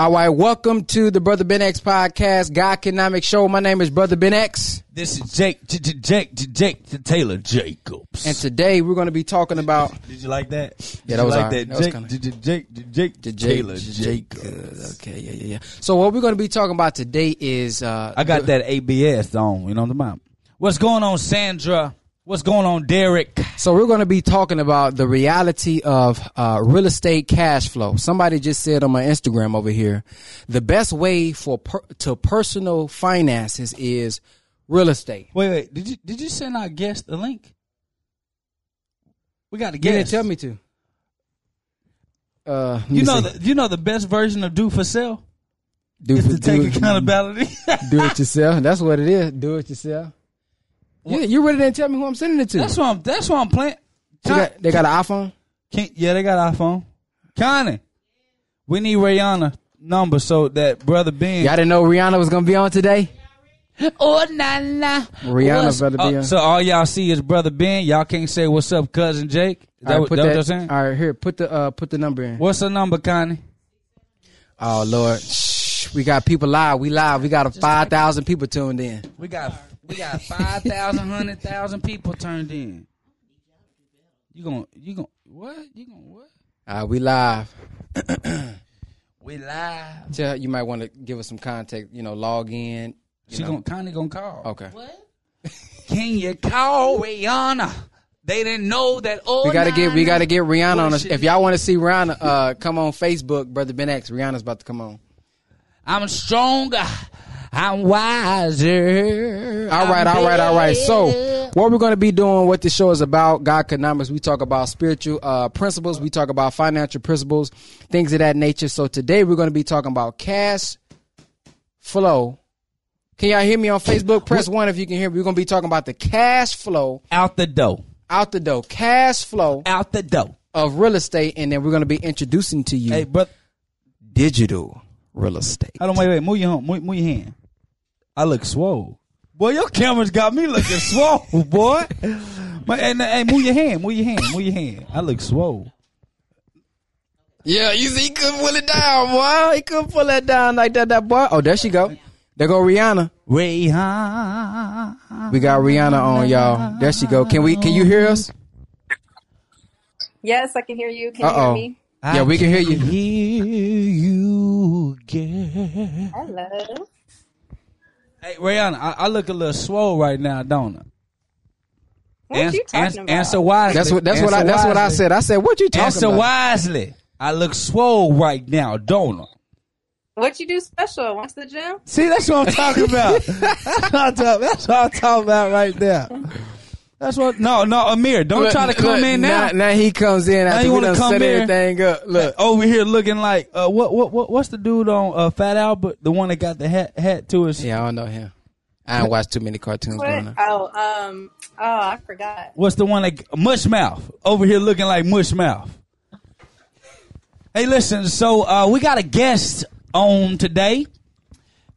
All right, welcome to the Brother Ben X podcast, God Economic Show. My name is Brother Ben X, This is Jake, J- J- Jake, J- Jake Taylor Jacobs. and today we're going to be talking about Did you like that? Yeah, that was like that. Was Jake, kinda- J- J- Jake, Jake, Taylor Jacobs. Okay, yeah, yeah, yeah. So what we're going to be talking about today is uh, I got that ABS on. You know what I'm about. What's going on, Sandra? What's going on, Derek? So we're going to be talking about the reality of uh, real estate cash flow. Somebody just said on my Instagram over here, the best way for per- to personal finances is real estate. Wait, wait. Did you did you send our guest a link? We got to get didn't tell me to. Uh, You know see. the you know the best version of do for sale do, is for- to take do- accountability. do it yourself. That's what it is. Do it yourself. Yeah, you really didn't tell me who I'm sending it to. that's what I'm. That's what I'm playing. they, got, they got an iPhone. Can, yeah, they got an iPhone. Connie, we need Rihanna number so that brother Ben. Y'all didn't know Rihanna was gonna be on today. Oh na na. Rihanna What's- better be oh, on. So all y'all see is brother Ben. Y'all can't say what's up, cousin Jake. Is that, All right, what, put that what you're saying? All right, here, put the uh, put the number in. What's the number, Connie? Oh Lord, Shh, we got people live. We live. We got a five thousand people tuned in. We got we got five thousand, hundred thousand 100,000 people turned in. You gonna you gonna what? You gonna what? Uh, we live. We live. Tell you might want to give us some context. You know, log in. you She gonna Connie gonna call. Okay. What? Can you call Rihanna? They didn't know that. Oh, We gotta get we gotta get Rihanna on us. If y'all want to see Rihanna, uh, come on Facebook, brother Ben X. Rihanna's about to come on. I'm stronger. I'm wiser. All right, all right, all right. So, what we're going to be doing, what this show is about, God economics. We talk about spiritual uh, principles. We talk about financial principles, things of that nature. So today we're going to be talking about cash flow. Can y'all hear me on Facebook? Press one if you can hear me. We're going to be talking about the cash flow out the door. out the door, cash flow Out the door. of real estate, and then we're going to be introducing to you Hey, but digital real estate. hold on, wait, wait. Move your hand. Move, move your hand. I look swole. Boy, your camera's got me looking swole, boy. But and, hey, move your hand. Move your hand. Move your hand. I look swole. Yeah, you see, he couldn't pull it down, boy. He couldn't pull that down like that, that boy. Oh, there she go. There go Rihanna. Rihanna. We got Rihanna on, y'all. There she go. Can we? Can you hear us? Yes, I can hear you. Can you Uh-oh. hear me? Yeah, we can hear you. Hear you, girl. Hello. Hey, Rihanna, I, I look a little swole right now, don't I? What Ans- you talking ans- about? Answer wisely. That's what. That's what. I, Answer that's what I wisely. said. I said, "What you talking Answer about?" wisely. I look swole right now, don't I? What you do special? What's the gym? See, that's what I'm talking about. that's, what I'm talking, that's what I'm talking about right there. That's what. No, no, Amir, don't Look, try to come look, in now. Now, now he comes in after you we wanna done come set here? everything up. Look, Over here looking like uh, what? What? What? What's the dude on uh, Fat Albert? The one that got the hat hat to his. yeah, I don't know him. I don't watch too many cartoons What? growing up. Oh, um, oh, I forgot. What's the one that mush mouth over here looking like mush mouth? Hey, listen. So uh, we got a guest on today.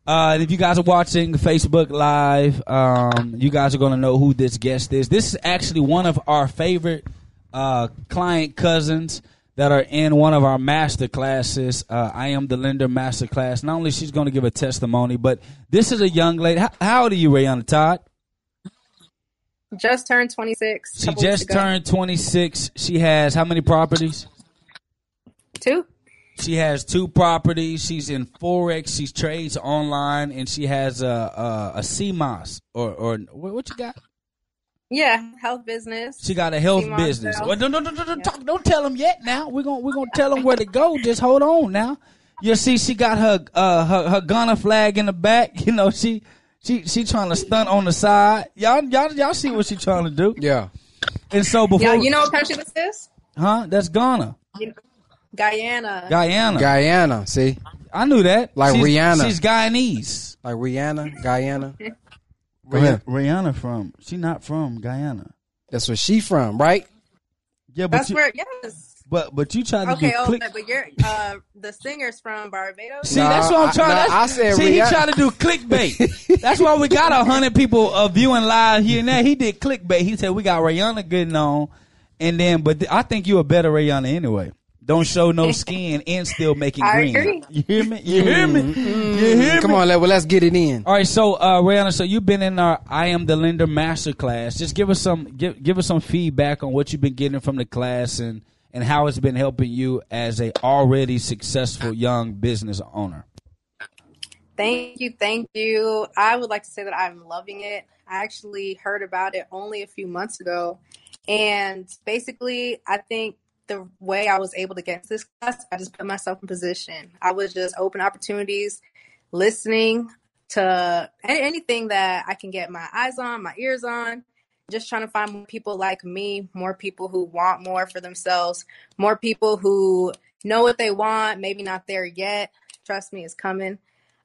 Uh, if you guys are watching Facebook Live, um, you guys are going to know who this guest is. This is actually one of our favorite uh, client cousins that are in one of our master classes. Uh, I am the lender master class. Not only she's going to give a testimony, but this is a young lady. How, how old are you, Rayana Todd? Just turned 26. She just turned 26. She has how many properties? two. She has two properties. She's in forex. She trades online, and she has a a, a sea moss or or what, what you got? Yeah, health business. She got a health sea moss business. health. Well, don't, don't, don't, don't, talk, don't tell them yet. Now we're gonna we're gonna tell them where to go. Just hold on now. You see, she got her uh her her Ghana flag in the back. You know, she she she trying to stunt on the side. Y'all y'all y'all see what she trying to do. Yeah, And so before, Yeah, you know what country this is? huh? That's Ghana, You know, Guyana. Guyana. Guyana. See, I knew that. Like she's, Rihanna. She's Guyanese. like Rihanna, Guyana. Go Rih- ahead. Rihanna from? She not from Guyana. That's where she from, right? Yeah, but That's you, where, yes. but but you tried to Okay, do oh, click. but but you're, uh, the singer's from Barbados? See, Nah, that's what I'm I- trying. nah, that's, I said see, Rihanna. he tried to do clickbait. that's why we got a hundred people uh, viewing live here and there. He did clickbait. He said we got Rihanna getting on, and then but th- I think you a better Rihanna anyway. Don't show no skin, and still make it I green. agree. You hear me? You hear me? You hear Come on, let, well, let's get it in. All right, so uh, Rihanna, so you've been in our I am the lender master class. Just give us some give give us some feedback on what you've been getting from the class and and how it's been helping you as a already successful young business owner. Thank you, thank you. I would like to say that I'm loving it. I actually heard about it only a few months ago. And basically, I think the way I was able to get this class, I just put myself in position. I was just open opportunities, listening to anything that I can get my eyes on, my ears on, just trying to find more people like me, more people who want more for themselves, more people who know what they want, maybe not there yet. Trust me, it's coming.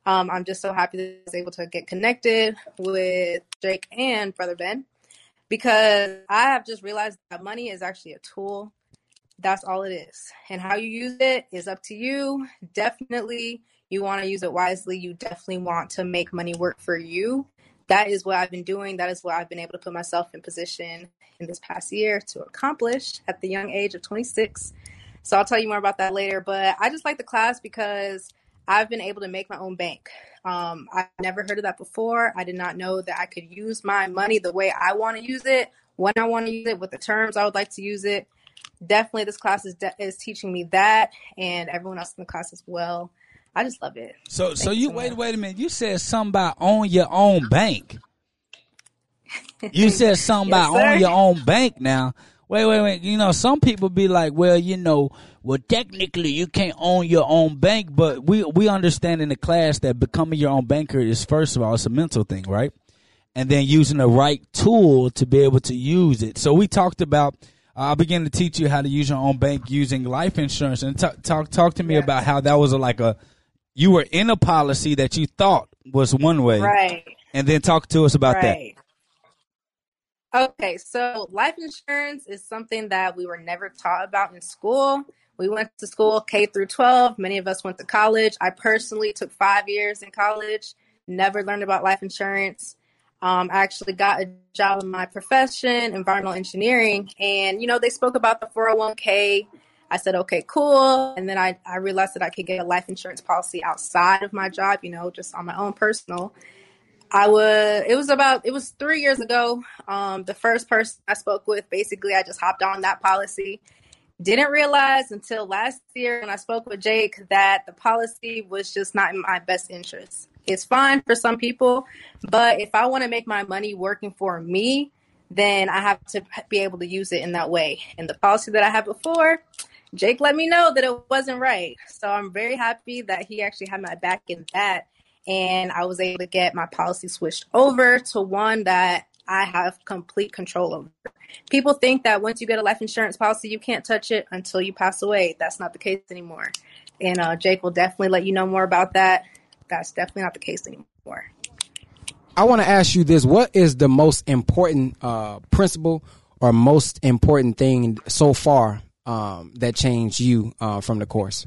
Um, I'm just so happy that I was able to get connected with Jake and Brother Ben because I have just realized that money is actually a tool. That's all it is. And how you use it is up to you. Definitely, you want to use it wisely. You definitely want to make money work for you. That is what I've been doing. That is what I've been able to put myself in position in this past year to accomplish at the young age of 26. So I'll tell you more about that later. But I just like the class because I've been able to make my own bank. Um, I never heard of that before. I did not know that I could use my money the way I want to use it, when I want to use it, with the terms I would like to use it. Definitely, this class is de- is teaching me that, and everyone else in the class as well. I just love it. So so you so wait much. wait a minute. You said something about own your own bank. You said something Yes, about sir. own your own bank now. Wait, wait, wait. You know, some people be like, well, you know, well, technically you can't own your own bank, but we we understand in the class that becoming your own banker is first of all it's a mental thing, right? And then using the right tool to be able to use it. So we talked about. I began to teach you how to use your own bank using life insurance, and talk talk talk to me about how that was a, like a you were in a policy that you thought was one way, Right. and then talk to us about that. Okay, so life insurance is something that we were never taught about in school. We went to school K through 12. Many of us went to college. I personally took five years in college, never learned about life insurance. Um, I actually got a job in my profession, environmental engineering, and you know, they spoke about the 401k. I said, okay, cool. And then I, I realized that I could get a life insurance policy outside of my job, you know, just on my own personal. I was it was about it was three years ago. Um, the first person I spoke with, basically, I just hopped on that policy. Didn't realize until last year when I spoke with Jake that the policy was just not in my best interest. It's fine for some people, but if I want to make my money working for me, then I have to be able to use it in that way. And the policy that I had before, Jake let me know that it wasn't right. So I'm very happy that he actually had my back in that. And I was able to get my policy switched over to one that I have complete control over. People think that once you get a life insurance policy, you can't touch it until you pass away. That's not the case anymore. And uh, Jake will definitely let you know more about that. That's definitely not the case anymore. I want to ask you this: What is the most important uh, principle or most important thing so far um, that changed you uh, from the course?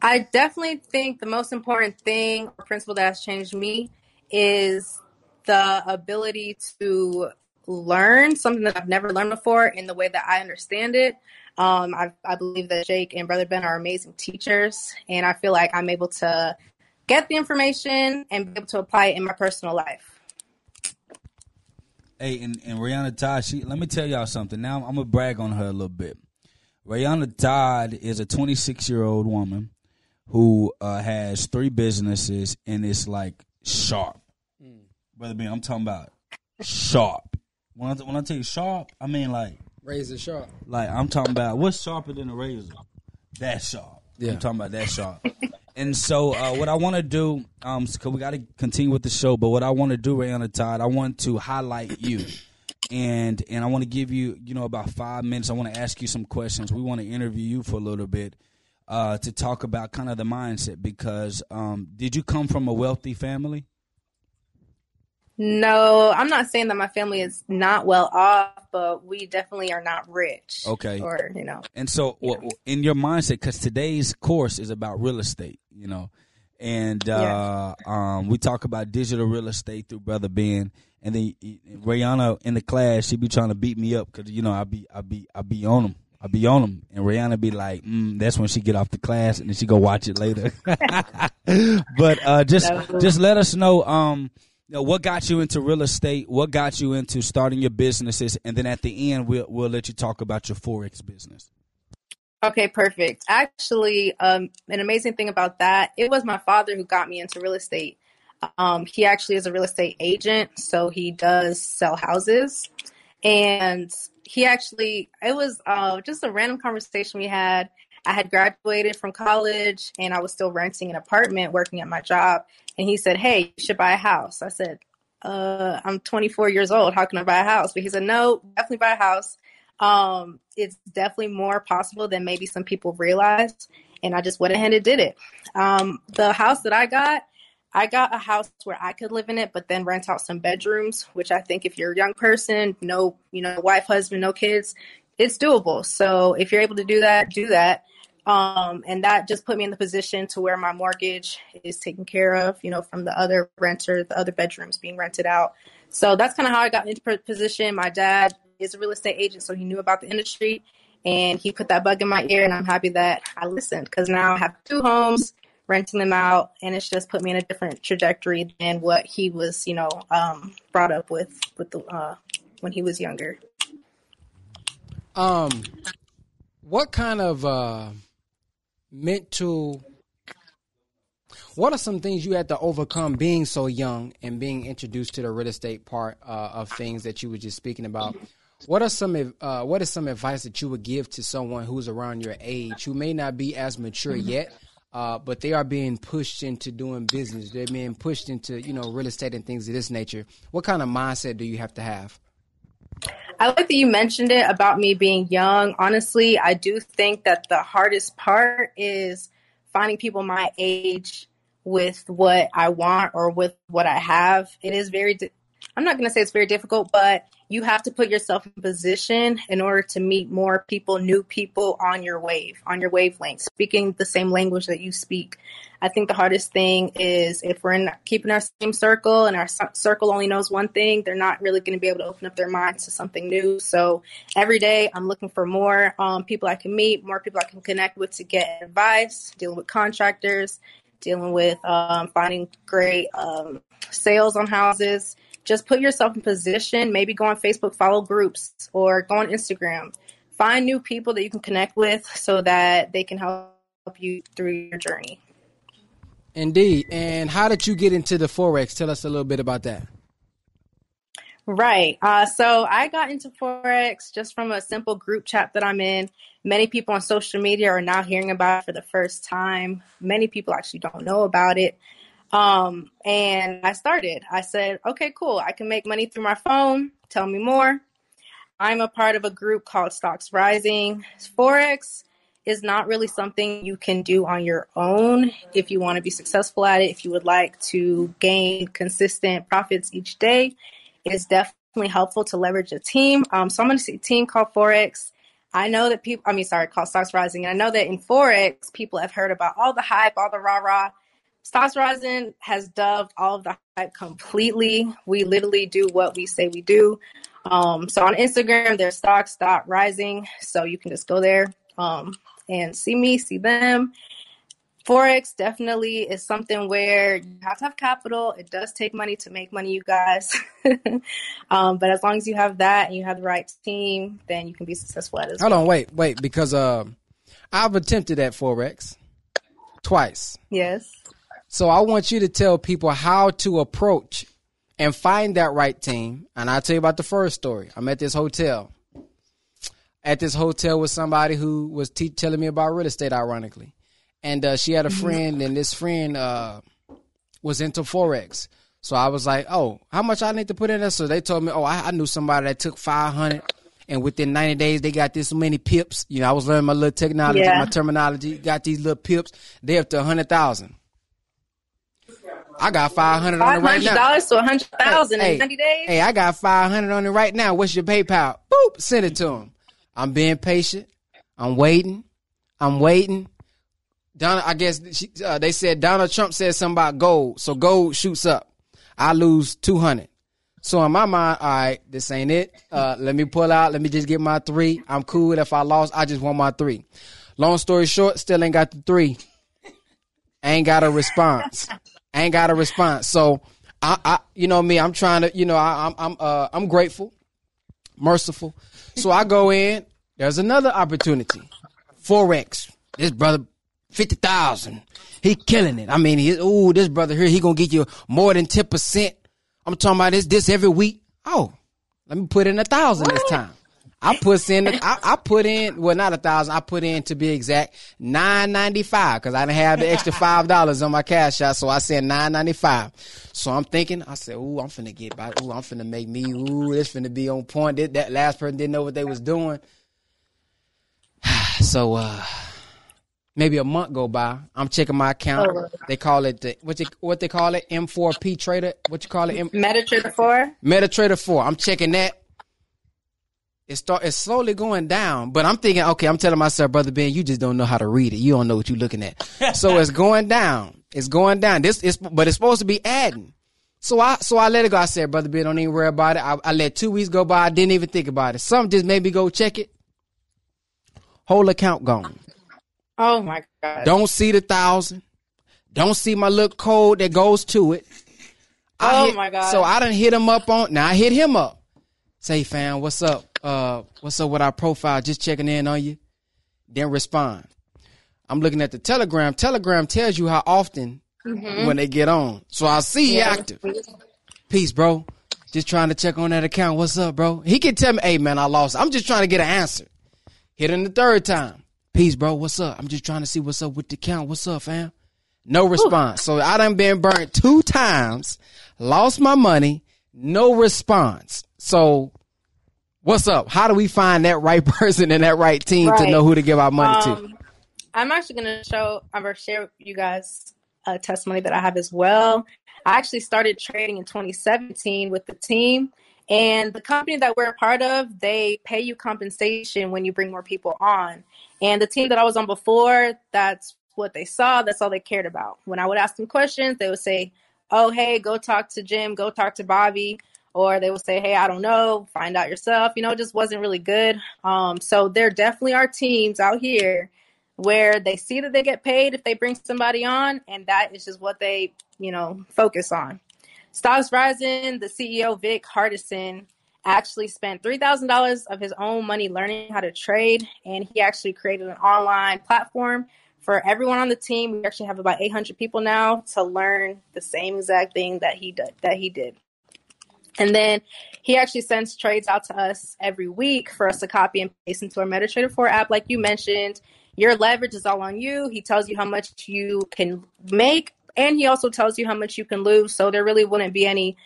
I definitely think the most important thing or principle that has changed me is the ability to learn something that I've never learned before in the way that I understand it. Um, I, I believe that Jake and Brother Ben are amazing teachers, and I feel like I'm able to get the information and be able to apply it in my personal life. Hey, and, and Rihanna Todd, she let me tell y'all something. Now I'm gonna brag on her a little bit. Rihanna Todd is a 26 year old woman who uh, has three businesses and it's like sharp. Brother Ben, I'm talking about sharp. When I, when I tell you sharp, I mean like Razor sharp. like I'm talking about what's sharper than a razor? That sharp. Yeah. I'm talking about that sharp. and so uh, what I want to do, um, cause we got to continue with the show, but what I want to do, Rihanna Todd, I want to highlight you. And and I want to give you, you know, about five minutes. I want to ask you some questions. We want to interview you for a little bit uh, to talk about kind of the mindset. Because um, did you come from a wealthy family? No, I'm not saying that my family is not well off, but we definitely are not rich. Okay. Or, you know. And so, w w- in your mindset, because today's course is about real estate, you know, and uh, um, we talk about digital real estate through Brother Ben, and then Rihanna in the class, she be trying to beat me up because you know I be I be I be on them I be on them, and Rihanna be like, mm, "That's when she get off the class, and then she go watch it later." but uh, just just let us know, um, know, what got you into real estate, what got you into starting your businesses, and then at the end, we'll we'll let you talk about your forex business. Okay, perfect. Actually, um, an amazing thing about that, it was my father who got me into real estate. Um, he actually is a real estate agent, so he does sell houses. And he actually, it was uh, just a random conversation we had. I had graduated from college and I was still renting an apartment working at my job. And he said, Hey, you should buy a house. I said, uh, I'm 24 years old. How can I buy a house? But he said, No, definitely buy a house. Um, it's definitely more possible than maybe some people realize. And I just went ahead and did it. Um, the house that I got, I got a house where I could live in it, but then rent out some bedrooms, which I think if you're a young person, no, you know, wife, husband, no kids, it's doable. So if you're able to do that, do that. Um, and that just put me in the position to where my mortgage is taken care of, you know, from the other renter, the other bedrooms being rented out. So that's kind of how I got into position. My dad is a real estate agent, so he knew about the industry and he put that bug in my ear. And I'm happy that I listened because now I have two homes renting them out, and it's just put me in a different trajectory than what he was, you know, um, brought up with with the uh, when he was younger. Um, what kind of uh, mental? What are some things you had to overcome being so young and being introduced to the real estate part uh, of things that you were just speaking about? What are some uh, what is some advice that you would give to someone who's around your age who may not be as mature mm-hmm. yet, uh, but they are being pushed into doing business. They're being pushed into you know real estate and things of this nature. What kind of mindset do you have to have? I like that you mentioned it about me being young. Honestly, I do think that the hardest part is finding people my age with what I want or with what I have. It is very, di- I'm not going to say it's very difficult, but you have to put yourself in position in order to meet more people, new people on your wave, on your wavelength, speaking the same language that you speak. I think the hardest thing is if we're in keeping our same circle and our circle only knows one thing, they're not really going to be able to open up their minds to something new. So every day I'm looking for more um, people I can meet, more people I can connect with to get advice, dealing with contractors, dealing with um, finding great um, sales on houses just put yourself in position. Maybe go on Facebook, follow groups, or go on Instagram. Find new people that you can connect with so that they can help you through your journey. Indeed. And how did you get into the Forex? Tell us a little bit about that. Right. Uh, so I got into Forex just from a simple group chat that I'm in. Many people on social media are now hearing about it for the first time. Many people actually don't know about it. Um, and I started. I said, okay, cool. I can make money through my phone. Tell me more. I'm a part of a group called Stocks Rising. Forex is not really something you can do on your own if you want to be successful at it. If you would like to gain consistent profits each day, it is definitely helpful to leverage a team. Um, so I'm going to see a team called Forex. I know that people, I mean, sorry, called Stocks Rising. And I know that in Forex, people have heard about all the hype, all the rah rah. Stocks Rising has dubbed all of the hype completely. We literally do what we say we do. Um, so on Instagram, there's stocks rising. So you can just go there um, and see me, see them. Forex definitely is something where you have to have capital. It does take money to make money, you guys. um, but as long as you have that and you have the right team, then you can be successful at it. Hold well. on, wait, wait, because uh, I've attempted at Forex twice. Yes. So I want you to tell people how to approach and find that right team. And I'll tell you about the first story. I'm at this hotel. At this hotel with somebody who was te- telling me about real estate, ironically. And uh, she had a mm-hmm. friend, and this friend uh, was into Forex. So I was like, oh, how much I need to put in there? So they told me, oh, I, I knew somebody that took 500 and within 90 days they got this many pips. You know, I was learning my little technology, yeah. my terminology, got these little pips. They up to 100,000. I got five hundred on it right now. dollars to a hundred thousand hey, in ninety days. Hey, I got five hundred on it right now. What's your PayPal? Boop, send it to him. I'm being patient. I'm waiting. I'm waiting. Donald, I guess she, uh, they said Donald Trump said something about gold, so gold shoots up. I lose two hundred. So in my mind, all right, this ain't it. Uh, let me pull out. Let me just get my three. I'm cool. If I lost, I just want my three. Long story short, still ain't got the three. Ain't got a response. Ain't got a response. So I, I you know me, I'm trying to, you know, I, I'm, I'm, uh, I'm grateful, merciful. So I go in. There's another opportunity. Forex. This brother, fifty thousand. He killing it. I mean, he, ooh, this brother here, he gonna get you more than ten percent I'm talking about this this every week. Oh, let me put in a thousand this time. I put in I, I, put in well not a thousand. I put in to be exact nine ninety five because I didn't have the extra five dollars on my cash out, so I said nine ninety five. So I'm thinking, I said, "Ooh, I'm finna get by. Ooh, I'm finna make me. Ooh, this finna be on point." That last person didn't know what they was doing. so uh maybe a month go by. I'm checking my account. Oh. They call it the, what they what they call it M4P trader. What you call it? M- MetaTrader four. MetaTrader four. I'm checking that. It start it's slowly going down, but I'm thinking, okay, I'm telling myself, brother Ben, you just don't know how to read it. You don't know what you're looking at. so it's going down. It's going down. This is, but it's supposed to be adding. So I so I let it go. I said, brother Ben, don't even worry about it. I, I let two weeks go by. I didn't even think about it. Something just made me go check it. Whole account gone. Oh my god! Don't see the thousand. Don't see my little code that goes to it. I oh hit, my god! So I didn't hit him up on. Now I hit him up. Say, fam, what's up? Uh, what's up with our profile? Just checking in on you. Then respond. I'm looking at the Telegram. Telegram tells you how often mm-hmm. when they get on. So I see yeah. active. Peace, bro. Just trying to check on that account. What's up, bro? He can tell me, hey man, I lost. I'm just trying to get an answer. Hit him the third time. Peace, bro. What's up? I'm just trying to see what's up with the account. What's up, fam? No response. So I done been burnt two times, lost my money, no response. So what's up? How do we find that right person and that right team right. to know who to give our money um, to? I'm actually going to show, I'm going to share with you guys a testimony that I have as well. I actually started trading in 2017 with the team. And the company that we're a part of, they pay you compensation when you bring more people on. And the team that I was on before, that's what they saw. That's all they cared about. When I would ask them questions, they would say, Oh, hey, go talk to Jim, go talk to Bobby. Or they will say, Hey, I don't know, find out yourself. You know, it just wasn't really good. Um, so there definitely are teams out here where they see that they get paid if they bring somebody on, and that is just what they, you know, focus on. Stocks Rising, the CEO Vic Hardison actually spent $3,000 of his own money learning how to trade, and he actually created an online platform for everyone on the team. We actually have about 800 people now to learn the same exact thing that he did. That he did. And then he actually sends trades out to us every week for us to copy and paste into our MetaTrader 4 app, like you mentioned. Your leverage is all on you. He tells you how much you can make, and he also tells you how much you can lose. So there really wouldn't be any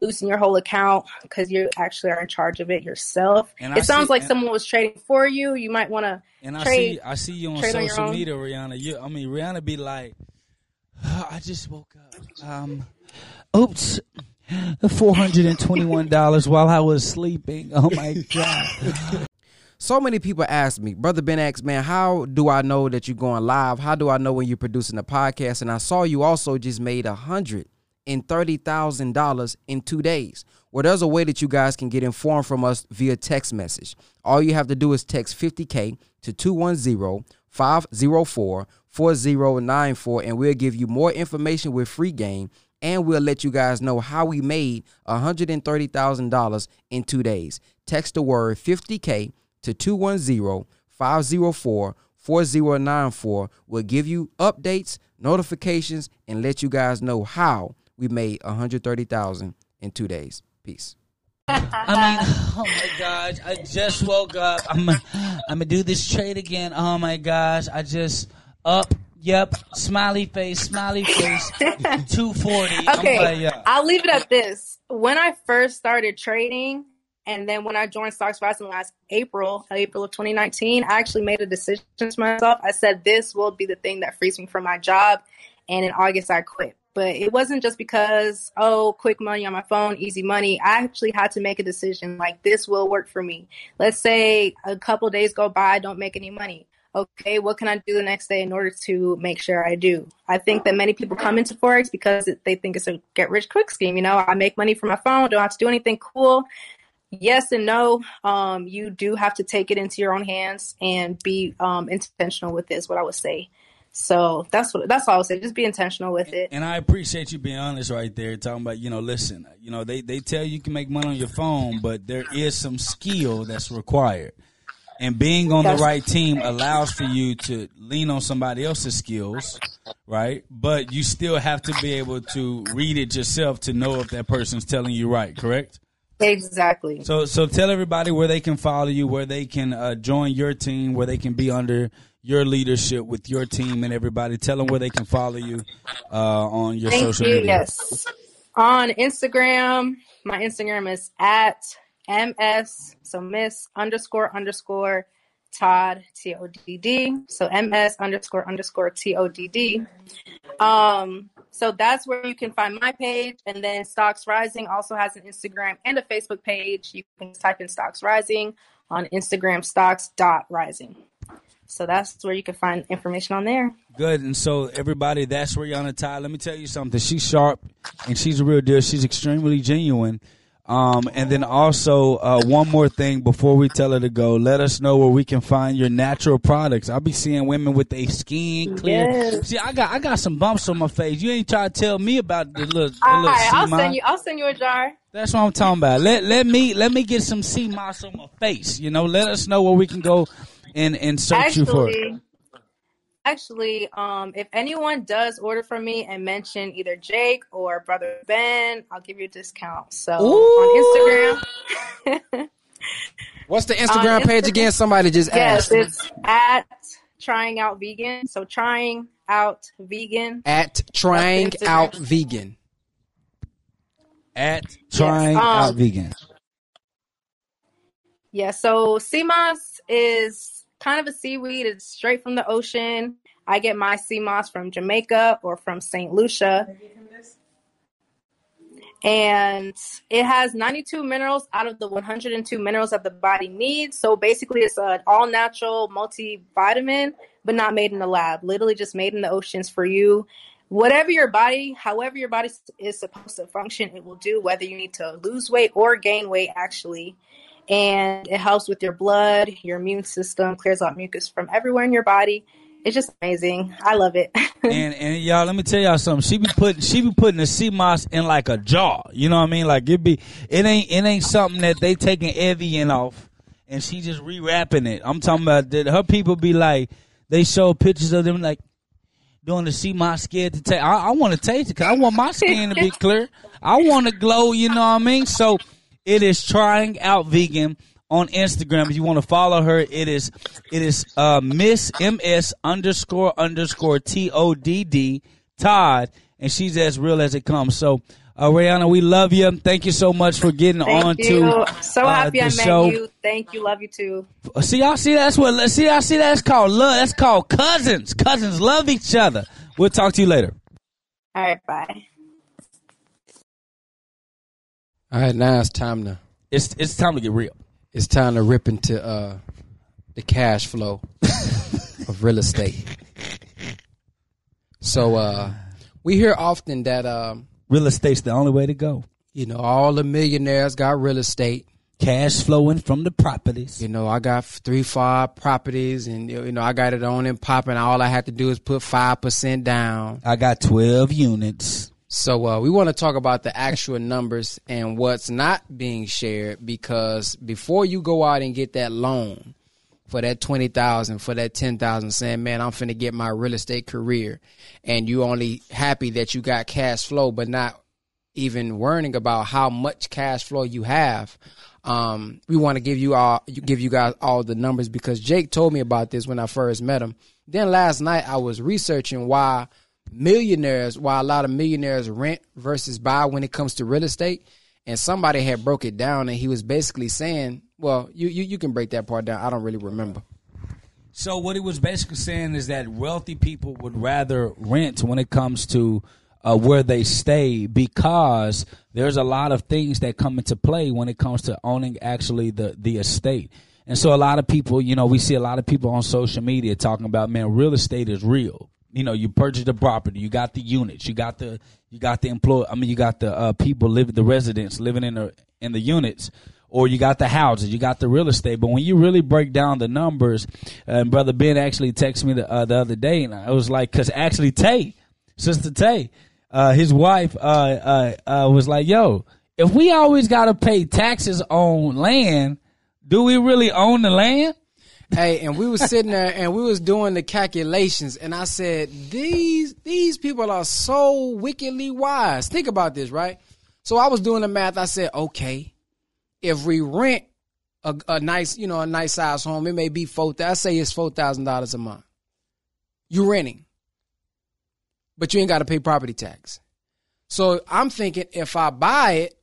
losing your whole account because you actually are in charge of it yourself. And it I sounds see, like someone was trading for you. You might want to. And I trade, see, I see you on social on media, Rihanna. You, I mean, Rihanna be like, oh, "I just woke up. Um, oops." Four hundred and twenty-one dollars while I was sleeping. Oh my god! So many people ask me, Brother Ben X, man, how do I know that you're going live? How do I know when you're producing a podcast? And I saw you also just made a hundred and $30,000 in two days. Well, there's a way that you guys can get informed from us via text message. All you have to do is text 50K to 210 504 4094, and we'll give you more information with free game. And we'll let you guys know how we made $130,000 in two days. Text the word 50K to 210 504 4094. We'll give you updates, notifications, and let you guys know how we made 130,000 in 2 days. Peace. I mean, oh my gosh, I just woke up. I'm I'm gonna do this trade again. Oh my gosh, I just up. Yep, smiley face, smiley face, 240. Okay, like, yeah. I'll leave it at this. When I first started trading, and then when I joined Stocks Rising last April, April of 2019, I actually made a decision to myself. I said, this will be the thing that frees me from my job. And in August, I quit. But it wasn't just because, oh, quick money on my phone, easy money. I actually had to make a decision like this will work for me. Let's say a couple days go by, I don't make any money. Okay, what can I do the next day in order to make sure I do? I think that many people come into Forex because they think it's a get rich quick scheme. You know, I make money from my phone, don't have to do anything cool. Yes and no. Um, you do have to take it into your own hands and be um, intentional with this, what I would say. So that's what that's all I would say. Just be intentional with it. And I appreciate you being honest right there, talking about you know, listen, you know, they they tell you you can make money on your phone, but there is some skill that's required. And being on the right team allows for you to lean on somebody else's skills, right? But you still have to be able to read it yourself to know if that person's telling you right, correct? Exactly. So, so tell everybody where they can follow you, where they can uh, join your team, where they can be under your leadership with your team and everybody. Tell them where they can follow you uh, on your Thank social you. media. Yes. On Instagram, my Instagram is at ms so miss underscore underscore Todd T O D D. So ms underscore underscore T O D D. Um, so that's where you can find my page, and then Stocks Rising also has an Instagram and a Facebook page. You can type in Stocks Rising on Instagram, stocks dot rising. So that's where you can find information on there. Good. And so everybody, that's Rihanna Ty. Let me tell you something. She's sharp and she's a real deal. She's extremely genuine. Um, and then also uh, one more thing before we tell her to go, let us know where we can find your natural products. I'll be seeing women with their skin clear. Yes. See, I got I got some bumps on my face. You ain't trying to tell me about the little, the All little right, I'll send you. I'll send you a jar. That's what I'm talking about. Let let me let me get some sea moss on my face. You know, let us know where we can go and and search you for. it. Actually, um, if anyone does order from me and mention either Jake or Brother Ben, I'll give you a discount. So on Instagram, What's the Instagram On page again? Somebody just yes, asked. it's at trying out vegan. So trying out vegan. At trying out vegan. At trying um, out vegan. Yeah, so moss is kind of a seaweed. It's straight from the ocean. I get my sea moss from Jamaica or from St. Lucia. And it has 92 minerals out of the 102 minerals that the body needs. So basically, it's an all natural multivitamin, but not made in the lab. Literally just made in the oceans for you. Whatever your body, however your body is supposed to function, it will do, whether you need to lose weight or gain weight, actually and it helps with your blood, your immune system, clears out mucus from everywhere in your body. It's just amazing. I love it. and and y'all, let me tell y'all something. She be putting she be putting the sea moss in like a jar. You know what I mean? Like it be it ain't it ain't something that they taking Evian off and she just rewrapping it. I'm talking about that her people be like they show pictures of them like doing the sea moss scared to take. I, I want to taste it because I want my skin to be clear. I want to glow. You know what I mean? So it is trying out vegan on Instagram. If you want to follow her, it is it is uh, Miss MS underscore underscore T O D D Todd, and she's as real as it comes. So, uh, Rihanna, we love you. Thank you so much for getting Thank on you. to so uh, happy I met show. you. Thank you. Love you too. See, y'all see that's what see y'all see that's called love. That's called cousins. Cousins love each other. We'll talk to you later. All right, bye. All right, now it's time to It's it's time to get real. it's time to rip into uh, the cash flow of real estate. So uh, we hear often that um, Real estate's the only way to go. you know all the millionaires got real estate. Cash flowing from the properties. You know, I got three, five properties, and you know, I got it on and popping. All I had to do is put five percent down. I got twelve units. So uh, we want to talk about the actual numbers and what's not being shared because before you go out and get that loan for that twenty thousand, for that ten thousand, saying, "Man, I'm finna get my real estate career," and you only happy that you got cash flow, but not even worrying about how much cash flow you have. Um, we want to give you all give you guys all the numbers because Jake told me about this when I first met him. Then last night I was researching why millionaires, why a lot of millionaires rent versus buy when it comes to real estate. And somebody had broke it down, and he was basically saying, "Well, you you, you can break that part down. I don't really remember." So what he was basically saying is that wealthy people would rather rent when it comes to uh, where they stay because there's a lot of things that come into play when it comes to owning actually the the estate. And so a lot of people, you know, we see a lot of people on social media talking about, man, real estate is real. You know, you purchased the property, you got the units, you got the you got the employee. I mean, you got the uh, people living, the residents living in the in the units, or you got the houses, you got the real estate. But when you really break down the numbers, and brother Ben actually texted me the uh, the other day, and I was like, because actually Tay, sister Tay, uh, his wife, uh, uh, uh, was like, yo, if we always got to pay taxes on land, do we really own the land? Hey, and we was sitting there and we was doing the calculations, and I said, these these people are so wickedly wise. Think about this, right? So I was doing the math. I said, okay, if we rent a, a nice, you know, a nice size home, it may be four. I say it's four thousand dollars a month. You renting, but you ain't got to pay property tax. So I'm thinking, if I buy it,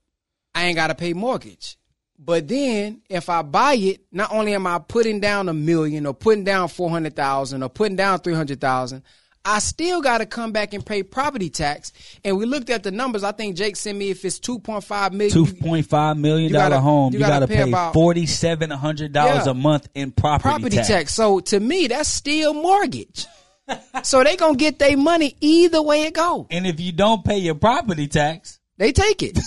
I ain't got to pay mortgage. But then if I buy it, not only am I putting down a million or putting down 400,000 or putting down 300,000, I still got to come back and pay property tax. And we looked at the numbers. I think Jake sent me if it's 2.5 million. $2.5 million home, you, got to pay, pay $4,700 yeah, a month in property, property tax. tax. So to me, that's still mortgage. so they going to get their money either way it go. And if you don't pay your property tax, they take it.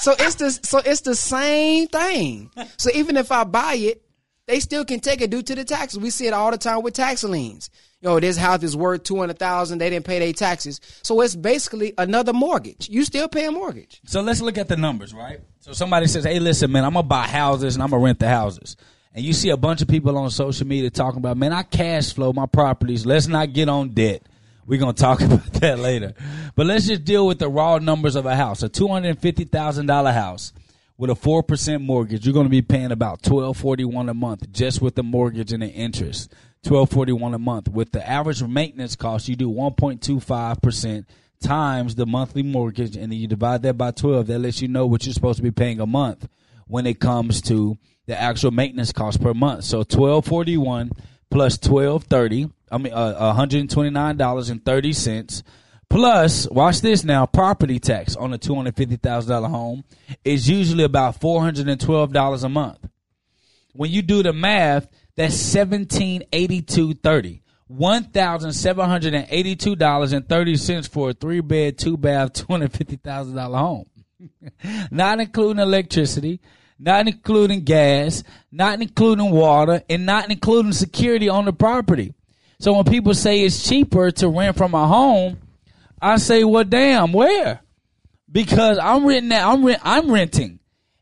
so it's the so it's the same thing. So even if I buy it, they still can take it due to the taxes. We see it all the time with tax liens. Yo, this house is worth two hundred thousand. They didn't pay their taxes, so it's basically another mortgage. You still pay a mortgage. So let's look at the numbers, right? So somebody says, "Hey, listen, man, I'm gonna buy houses and I'm gonna rent the houses." And you see a bunch of people on social media talking about, "Man, I cash flow my properties. Let's not get on debt." We're going to talk about that later. But let's just deal with the raw numbers of a house. A $250,000 house with a 4% mortgage, you're going to be paying about 1241 a month just with the mortgage and the interest. 1241 a month. With the average maintenance cost, you do 1.25% times the monthly mortgage and then you divide that by 12. That lets you know what you're supposed to be paying a month when it comes to the actual maintenance cost per month. So 1241 plus 1230 I mean, uh, $129.30 plus, watch this now, property tax on a $250,000 home is usually about $412 a month. When you do the math, that's 1782.30. $1,782.30 for a three bed, two bath, $250,000 home. not including electricity, not including gas, not including water, and not including security on the property. So when people say it's cheaper to rent from a home, I say, well, damn, where? Because I'm renting. I'm rent. I'm renting,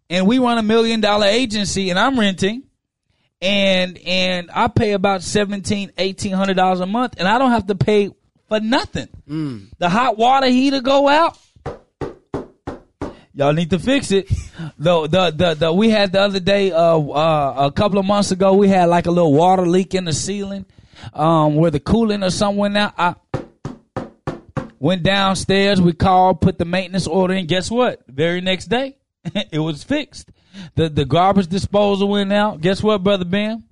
and we run a million dollar agency, and I'm renting, and and I pay about seventeen, eighteen hundred dollars a month, and I don't have to pay for nothing. Mm. The hot water heater go out. Y'all need to fix it. the, the the the we had the other day, uh, uh, a couple of months ago, we had like a little water leak in the ceiling um, where the cooling or somewhere now. I went downstairs. We called, put the maintenance order in. Guess what? Very next day, it was fixed. The the garbage disposal went out. Guess what, brother Ben?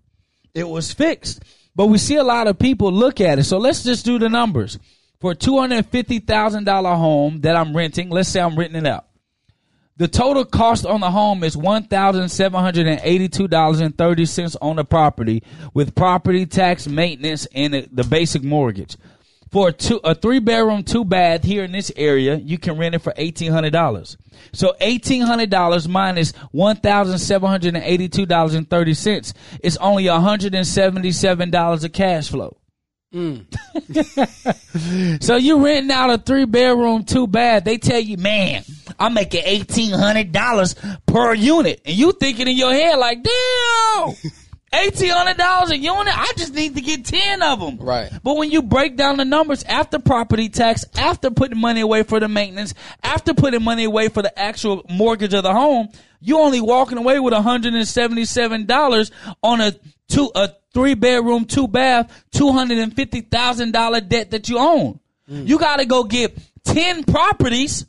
It was fixed. But we see a lot of people look at it. So let's just do the numbers. For a two hundred fifty thousand dollar home that I'm renting, let's say I'm renting it out. The total cost on the home is one thousand seven hundred and eighty-two dollars and thirty cents on the property, with property tax, maintenance, and the basic mortgage. For a, two, a three bedroom, two bath here in this area, you can rent it for eighteen hundred dollars. So eighteen hundred dollars minus one thousand seven hundred and eighty-two dollars and thirty cents is only hundred and seventy-seven dollars of cash flow. Mm. so you renting out a three bedroom, two bath. They tell you, man, I'm making eighteen hundred dollars per unit, and you thinking in your head like, damn. Eighteen hundred dollars a unit. I just need to get ten of them. Right. But when you break down the numbers after property tax, after putting money away for the maintenance, after putting money away for the actual mortgage of the home, you only walking away with one hundred and seventy-seven dollars on a two a three bedroom, two bath, two hundred and fifty thousand dollar debt that you own. Mm. You got to go get ten properties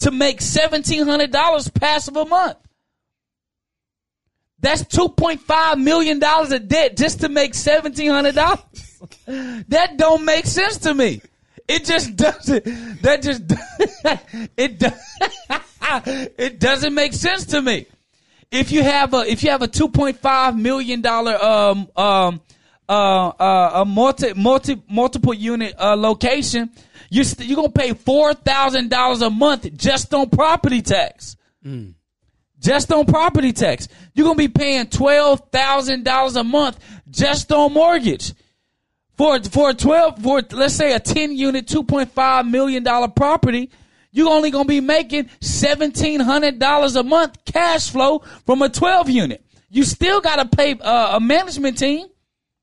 to make $1,700 passive a month. That's $2.5 million of debt just to make $1,700. that don't make sense to me. It just doesn't, that just, it, it doesn't make sense to me. If you have a if you have a two point five million dollar um um uh uh a multi multi multiple unit uh location, you st- you're gonna pay four thousand dollars a month just on property tax. Just on property tax, you're gonna be paying twelve thousand dollars a month just on mortgage for for twelve for let's say a ten unit, two point five million dollar property. You're only gonna be making seventeen hundred dollars a month cash flow from a twelve unit. You still gotta pay uh, a management team.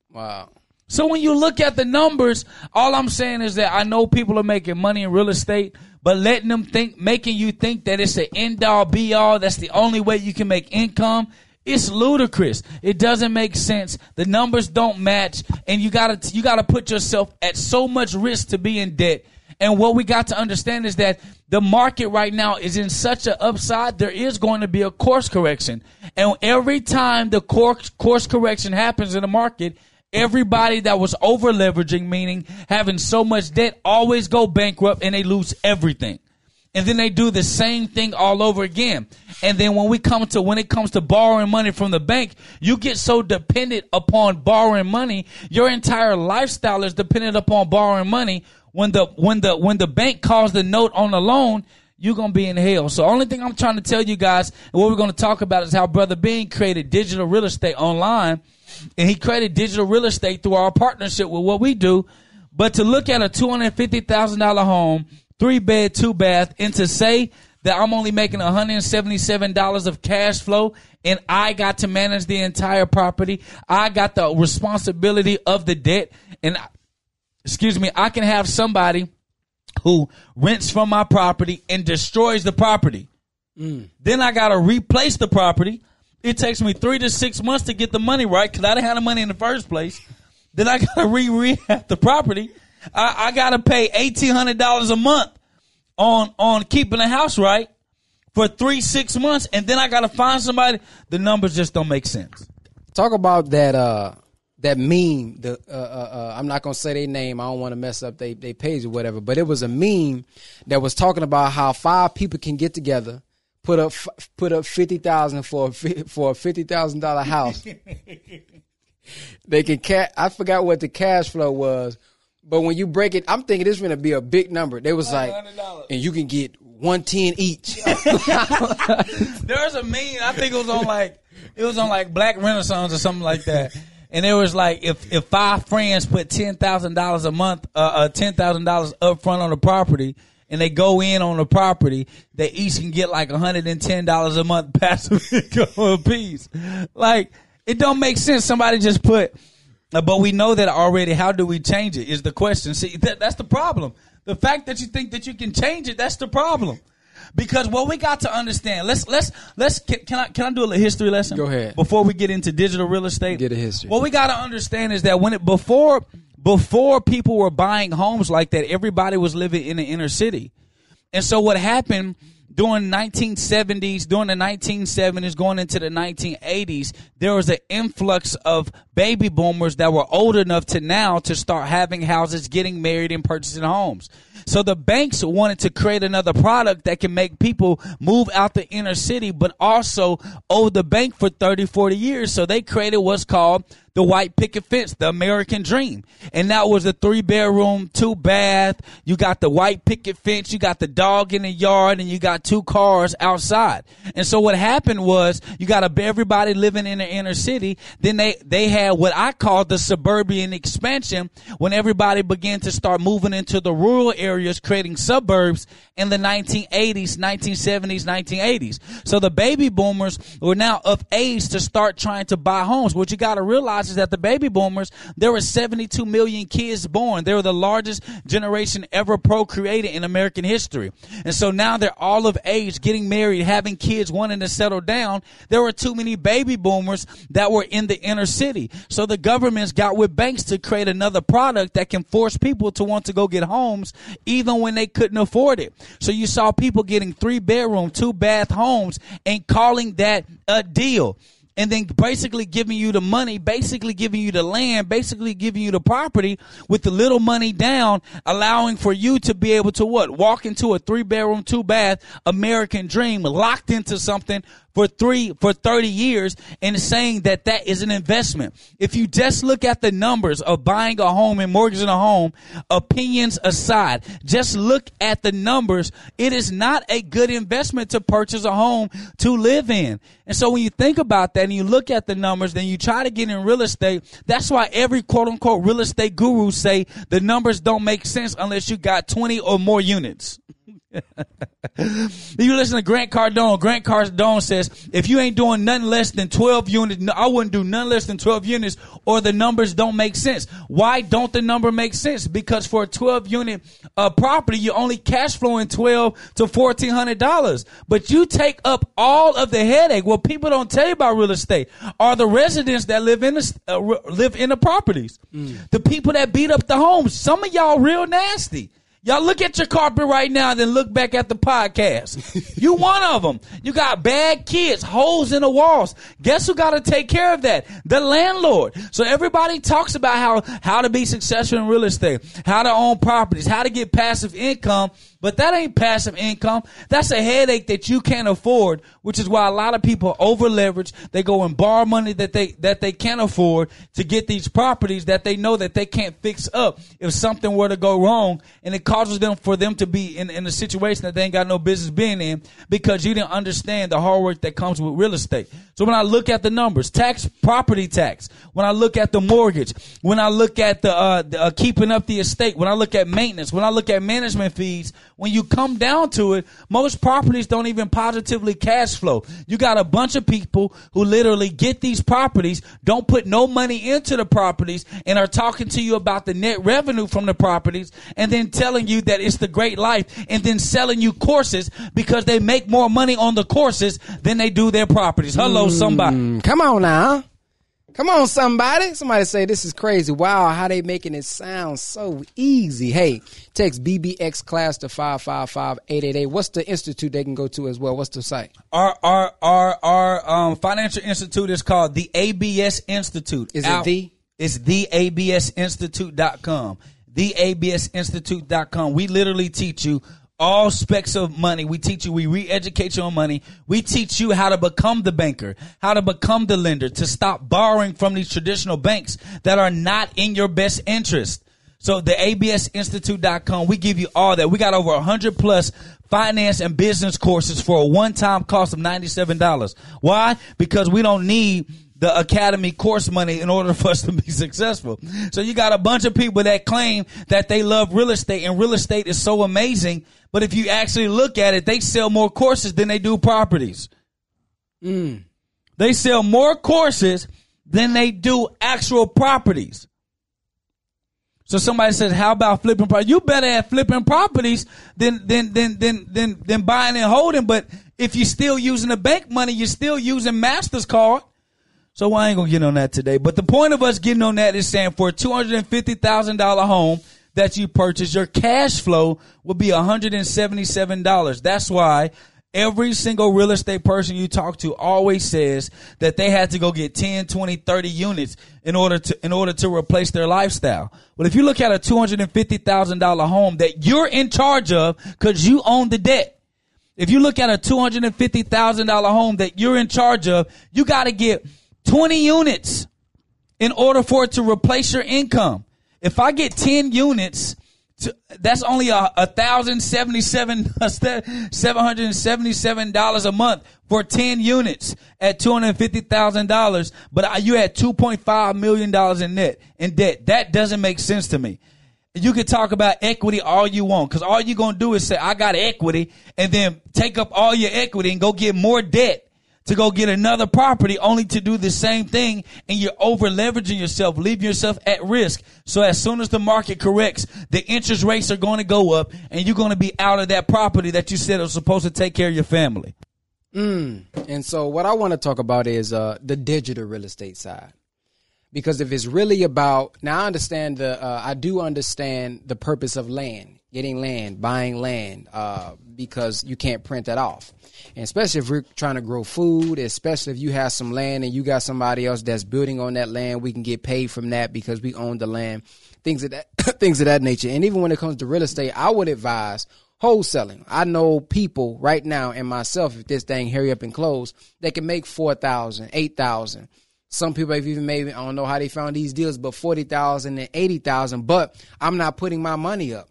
Wow. So when you look at the numbers, all I'm saying is that I know people are making money in real estate, but letting them think, making you think that it's an end all be all, that's the only way you can make income. It's ludicrous. It doesn't make sense. The numbers don't match, and you gotta you gotta put yourself at so much risk to be in debt. And what we got to understand is that the market right now is in such an upside. There is going to be a course correction, and every time the course course correction happens in the market, Everybody that was over leveraging, meaning having so much debt, always go bankrupt and they lose everything. And then they do the same thing all over again. And then when we come to, when it comes to borrowing money from the bank, you get so dependent upon borrowing money. Your entire lifestyle is dependent upon borrowing money. When the, when the, when the bank calls the note on the loan, you're gonna be in hell. So the only thing I'm trying to tell you guys, and what we're gonna talk about is how Brother Bean created digital real estate online and he created digital real estate through our partnership with what we do. But to look at a two hundred fifty thousand dollar home, three bed, two bath, and to say that I'm only making one hundred seventy seven dollars of cash flow, and I got to manage the entire property, I got the responsibility of the debt, and excuse me, I can have somebody who rents from my property and destroys the property. Then I got to replace the property. It takes me three to six months to get the money right because I didn't have the money in the first place. Then I got to re rehab the property. I, I got to pay eighteen hundred dollars a month on on keeping the house right for three six months, and then I got to find somebody. The numbers just don't make sense. Talk about that uh that meme. The uh, uh, uh, I'm not gonna say their name. I don't want to mess up they they page or whatever. But it was a meme that was talking about how five people can get together, put up put up fifty thousand for a for a fifty thousand dollar house. they can ca- I forgot what the cash flow was, but when you break it, I'm thinking this is gonna be a big number. They was like, and you can get one ten each. There's a meme. I think it was on like it was on like Black Renaissance or something like that. And it was like if if five friends put ten thousand dollars a month, uh, uh ten thousand dollars up front on the property, and they go in on the property, they each can get like hundred and ten dollars a month passive income a piece. Like it don't make sense. Somebody just put, uh, but we know that already. How do we change it? Is the question. See, that, that's the problem. The fact that you think that you can change it, that's the problem. Because what we got to understand, let's let's let's can, can I can I do a little history lesson? Go ahead. Before we get into digital real estate, Get a history. What we got to understand is that when it before before people were buying homes like that, everybody was living in the inner city, and so what happened during 1970s, during the 1970s, going into the 1980s, there was an influx of baby boomers that were old enough to now to start having houses, getting married, and purchasing homes. So the banks wanted to create another product that can make people move out the inner city, but also owe the bank for 30, 40 years. So they created what's called the white picket fence, the American dream. And that was a three bedroom, two bath. You got the white picket fence, you got the dog in the yard, and you got two cars outside. And so what happened was you got a, everybody living in the inner city. Then they, they had what I call the suburban expansion when everybody began to start moving into the rural areas, creating suburbs in the 1980s, 1970s, 1980s. So the baby boomers were now of age to start trying to buy homes. What you got to realize is that the baby boomers, there were 72 million kids born. They were the largest generation ever procreated in American history. And so now they're all of age, getting married, having kids, wanting to settle down. There were too many baby boomers that were in the inner city. So the governments got with banks to create another product that can force people to want to go get homes even when they couldn't afford it. So you saw people getting three bedroom, two bath homes and calling that a deal and then basically giving you the money, basically giving you the land, basically giving you the property with the little money down, allowing for you to be able to what? Walk into a three bedroom, two bath American dream, locked into something for three, for 30 years and saying that that is an investment. If you just look at the numbers of buying a home and mortgaging a home, opinions aside, just look at the numbers. It is not a good investment to purchase a home to live in. And so when you think about that and you look at the numbers, then you try to get in real estate. That's why every quote unquote real estate guru say the numbers don't make sense unless you got 20 or more units. You listen to Grant Cardone. Grant Cardone says, if you ain't doing nothing less than 12 units, I wouldn't do none less than 12 units or the numbers don't make sense. Why don't the number make sense? Because for a 12 unit uh, property, you're only cash flowing 12 to $1,400. But you take up all of the headache. What people don't tell you about real estate are the residents that live in the, uh, live in the properties. Mm. The people that beat up the homes. Some of y'all real nasty. Y'all look at your carpet right now and then look back at the podcast. you one of them. You got bad kids, holes in the walls. Guess who got to take care of that? The landlord. So everybody talks about how, how to be successful in real estate, how to own properties, how to get passive income. But that ain't passive income. That's a headache that you can't afford, which is why a lot of people over leverage. They go and borrow money that they, that they can't afford to get these properties that they know that they can't fix up if something were to go wrong. And it causes them for them to be in, in a situation that they ain't got no business being in because you didn't understand the hard work that comes with real estate. So when I look at the numbers, tax, property tax, when I look at the mortgage, when I look at the, uh, the uh, keeping up the estate, when I look at maintenance, when I look at management fees, when you come down to it, most properties don't even positively cash flow. You got a bunch of people who literally get these properties, don't put no money into the properties, and are talking to you about the net revenue from the properties, and then telling you that it's the great life, and then selling you courses because they make more money on the courses than they do their properties. Hello, somebody. Mm, come on now. Come on, somebody. Somebody say this is crazy. Wow, how they making it sound so easy. Hey, text BBX class to 555-888. What's the institute they can go to as well? What's the site? Our our our our um, financial institute is called the ABS Institute. Is it the? It's the ABSinstitute.com. The ABSinstitute.com. We literally teach you all specs of money. We teach you, we re-educate you on money. We teach you how to become the banker, how to become the lender, to stop borrowing from these traditional banks that are not in your best interest. So the absinstitute.com, we give you all that. We got over 100 plus finance and business courses for a one-time cost of $97. Why? Because we don't need the academy course money in order for us to be successful. So you got a bunch of people that claim that they love real estate and real estate is so amazing. But if you actually look at it, they sell more courses than they do properties. Mm. They sell more courses than they do actual properties. So somebody says, "How about flipping properties?" You better at flipping properties than than than than than than buying and holding. But if you're still using the bank money, you're still using Master's card. So I ain't gonna get on that today. But the point of us getting on that is saying for a two hundred and fifty thousand dollar home that you purchase, your cash flow will be hundred and seventy seven dollars. That's why every single real estate person you talk to always says that they had to go get 10, 20, 30 units in order to in order to replace their lifestyle. Well, if you look at a two hundred and fifty thousand dollar home that you're in charge of because you own the debt. If you look at a two hundred and fifty thousand dollar home that you're in charge of, you got to get 20 units in order for it to replace your income. If I get 10 units, to, that's only a, a thousand seventy seven seven hundred and seventy seven dollars a month for ten units at two hundred fifty thousand dollars. But you had two point five million dollars in net in debt. That doesn't make sense to me. You can talk about equity all you want, because all you're gonna do is say I got equity, and then take up all your equity and go get more debt to go get another property only to do the same thing and you're over leveraging yourself, leaving yourself at risk. So as soon as the market corrects, the interest rates are going to go up and you're going to be out of that property that you said was supposed to take care of your family. Mm. And so what I want to talk about is uh, the digital real estate side. Because if it's really about now, I understand the uh, I do understand the purpose of land, getting land, buying land, uh, because you can't print that off. And especially if we're trying to grow food, especially if you have some land and you got somebody else that's building on that land, we can get paid from that because we own the land. Things of that things of that nature. And even when it comes to real estate, I would advise wholesaling. I know people right now and myself, if this thing hurry up and close, they can make 4,000, 8,000. Some people have even made, I don't know how they found these deals, but 40,000 and 80,000. But I'm not putting my money up.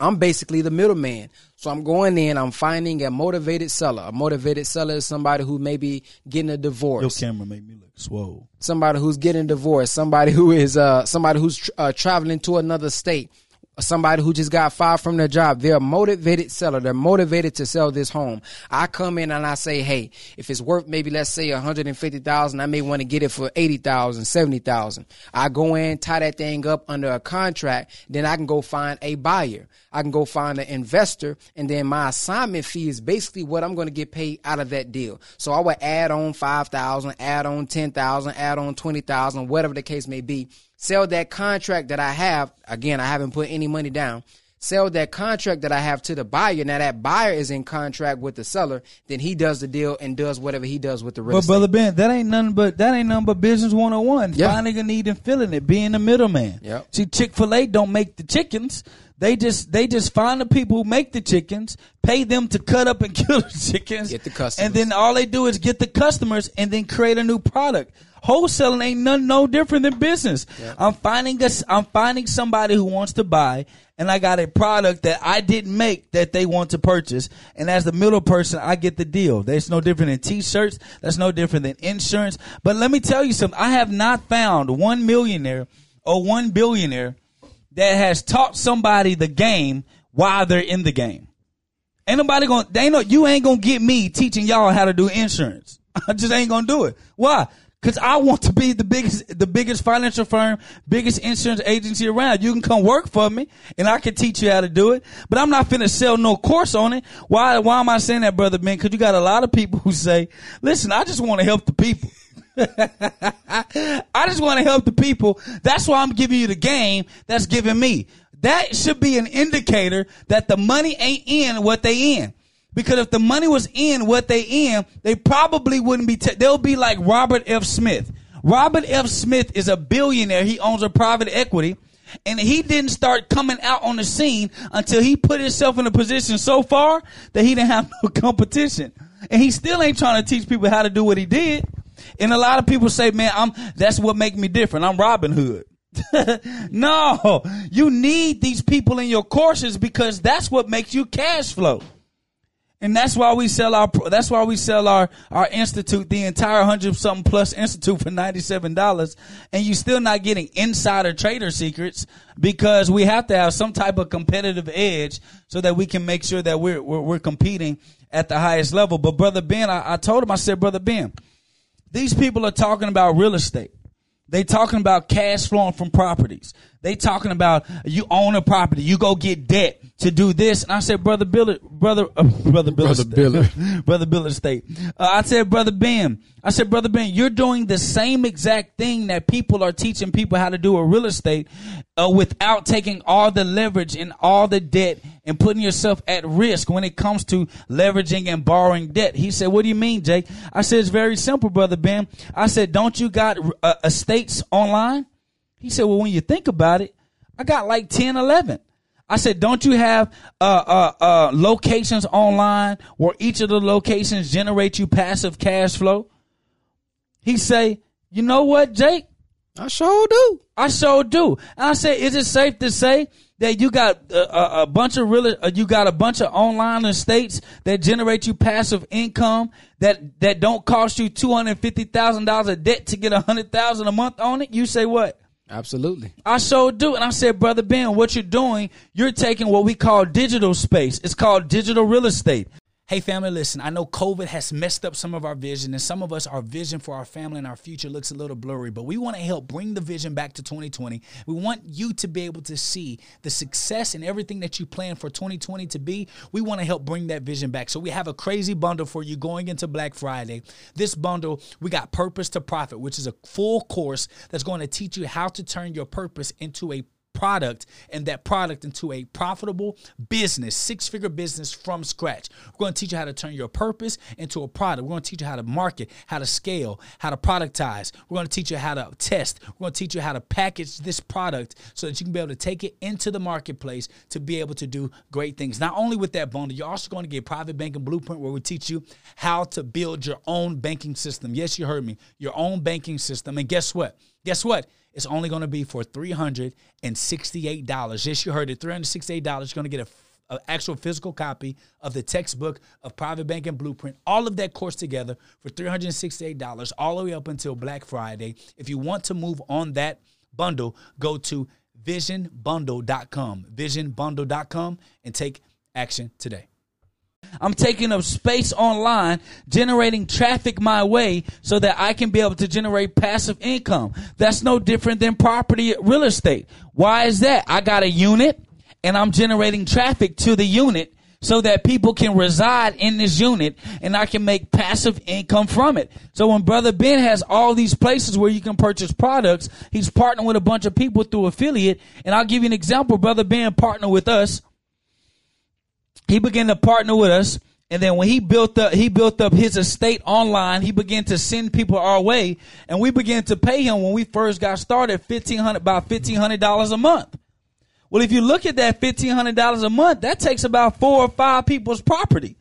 I'm basically the middleman. So I'm going in, I'm finding a motivated seller. A motivated seller is somebody who may be getting a divorce. Your camera made me look swole. Somebody who's getting divorced. Somebody who is uh somebody who's tr- uh, traveling to another state somebody who just got fired from their job. They're a motivated seller. They're motivated to sell this home. I come in and I say, hey, if it's worth maybe let's say 150,000, I may want to get it for 80,000, 70,000. I go in, tie that thing up under a contract, then I can go find a buyer. I can go find an investor, and then my assignment fee is basically what I'm going to get paid out of that deal. So I would add on 5,000, add on 10,000, add on 20,000, whatever the case may be sell that contract that I have. Again, I haven't put any money down. Sell that contract that I have to the buyer. Now that buyer is in contract with the seller, then he does the deal and does whatever he does with the real But estate. brother Ben, that ain't nothing but that ain't nothing but business one on one. Yeah. Finding a need and filling it, being the middleman. Yep. See, Chick fil A don't make the chickens. They just they just find the people who make the chickens, pay them to cut up and kill the chickens, Get the customers. and then all they do is get the customers and then create a new product. Wholesaling ain't none no different than business. I'm finding us I'm finding somebody who wants to buy and I got a product that I didn't make that they want to purchase. And as the middle person, I get the deal. That's no different than t-shirts. That's no different than insurance. But let me tell you something. I have not found one millionaire or one billionaire that has taught somebody the game while they're in the game. Ain't nobody gonna, they ain't no, you ain't gonna get me teaching y'all how to do insurance. I just ain't gonna do it. Why? Cause I want to be the biggest, the biggest financial firm, biggest insurance agency around. You can come work for me and I can teach you how to do it, but I'm not finna sell no course on it. Why, why am I saying that, brother Ben? Cause you got a lot of people who say, listen, I just want to help the people. I just want to help the people. That's why I'm giving you the game that's giving me. That should be an indicator that the money ain't in what they in. Because if the money was in what they in, they probably wouldn't be, t- they'll be like Robert F. Smith. Robert F. Smith is a billionaire. He owns a private equity and he didn't start coming out on the scene until he put himself in a position so far that he didn't have no competition. And he still ain't trying to teach people how to do what he did. And a lot of people say, man, I'm, that's what makes me different. I'm Robin Hood. no, you need these people in your courses because that's what makes you cash flow. And that's why we sell our, that's why we sell our, our institute, the entire hundred something plus institute for $97. And you're still not getting insider trader secrets because we have to have some type of competitive edge so that we can make sure that we're, we're, we're competing at the highest level. But brother Ben, I, I told him, I said, brother Ben, these people are talking about real estate. They talking about cash flowing from properties. They talking about you own a property, you go get debt to do this. And I said, brother Bill, brother, uh, brother Bill, Brother Bill. brother Bill Estate. Uh, I said, brother Ben, I said, brother Ben, you're doing the same exact thing that people are teaching people how to do a real estate, uh, without taking all the leverage and all the debt and putting yourself at risk when it comes to leveraging and borrowing debt. He said, what do you mean, Jake? I said, it's very simple, brother Ben. I said, don't you got uh, estates online? He said, well, when you think about it, I got like 10, 11. I said, don't you have uh, uh, uh, locations online where each of the locations generate you passive cash flow? He say, you know what, Jake? I sure do. I sure do. And I say, is it safe to say that you got a, a, a bunch of real, uh, you got a bunch of online estates that generate you passive income that that don't cost you two hundred fifty thousand dollars of debt to get a hundred thousand a month on it? You say what? Absolutely. I sure do. And I said, Brother Ben, what you're doing, you're taking what we call digital space. It's called digital real estate. Hey, family, listen, I know COVID has messed up some of our vision, and some of us, our vision for our family and our future looks a little blurry, but we want to help bring the vision back to 2020. We want you to be able to see the success and everything that you plan for 2020 to be. We want to help bring that vision back. So we have a crazy bundle for you going into Black Friday. This bundle, we got Purpose to Profit, which is a full course that's going to teach you how to turn your purpose into a product and that product into a profitable business, six figure business from scratch. We're going to teach you how to turn your purpose into a product. We're going to teach you how to market, how to scale, how to productize. We're going to teach you how to test. We're going to teach you how to package this product so that you can be able to take it into the marketplace to be able to do great things. Not only with that bundle, you're also going to get private banking blueprint where we teach you how to build your own banking system. Yes, you heard me. Your own banking system. And guess what? Guess what? It's only going to be for $368. Yes, you heard it. $368. You're going to get a an actual physical copy of the textbook of private banking blueprint all of that course together for $368 all the way up until black friday if you want to move on that bundle go to visionbundle.com visionbundle.com and take action today I'm taking up space online, generating traffic my way so that I can be able to generate passive income. That's no different than property real estate. Why is that? I got a unit and I'm generating traffic to the unit so that people can reside in this unit and I can make passive income from it. So when Brother Ben has all these places where you can purchase products, he's partnering with a bunch of people through affiliate. And I'll give you an example. Brother Ben partnered with us he began to partner with us. And then when he built up, he built up his estate online. He began to send people our way, and we began to pay him when we first got started fifteen hundred, about fifteen hundred dollars a month. Well, if you look at that fifteen hundred dollars a month, that takes about four or five people's property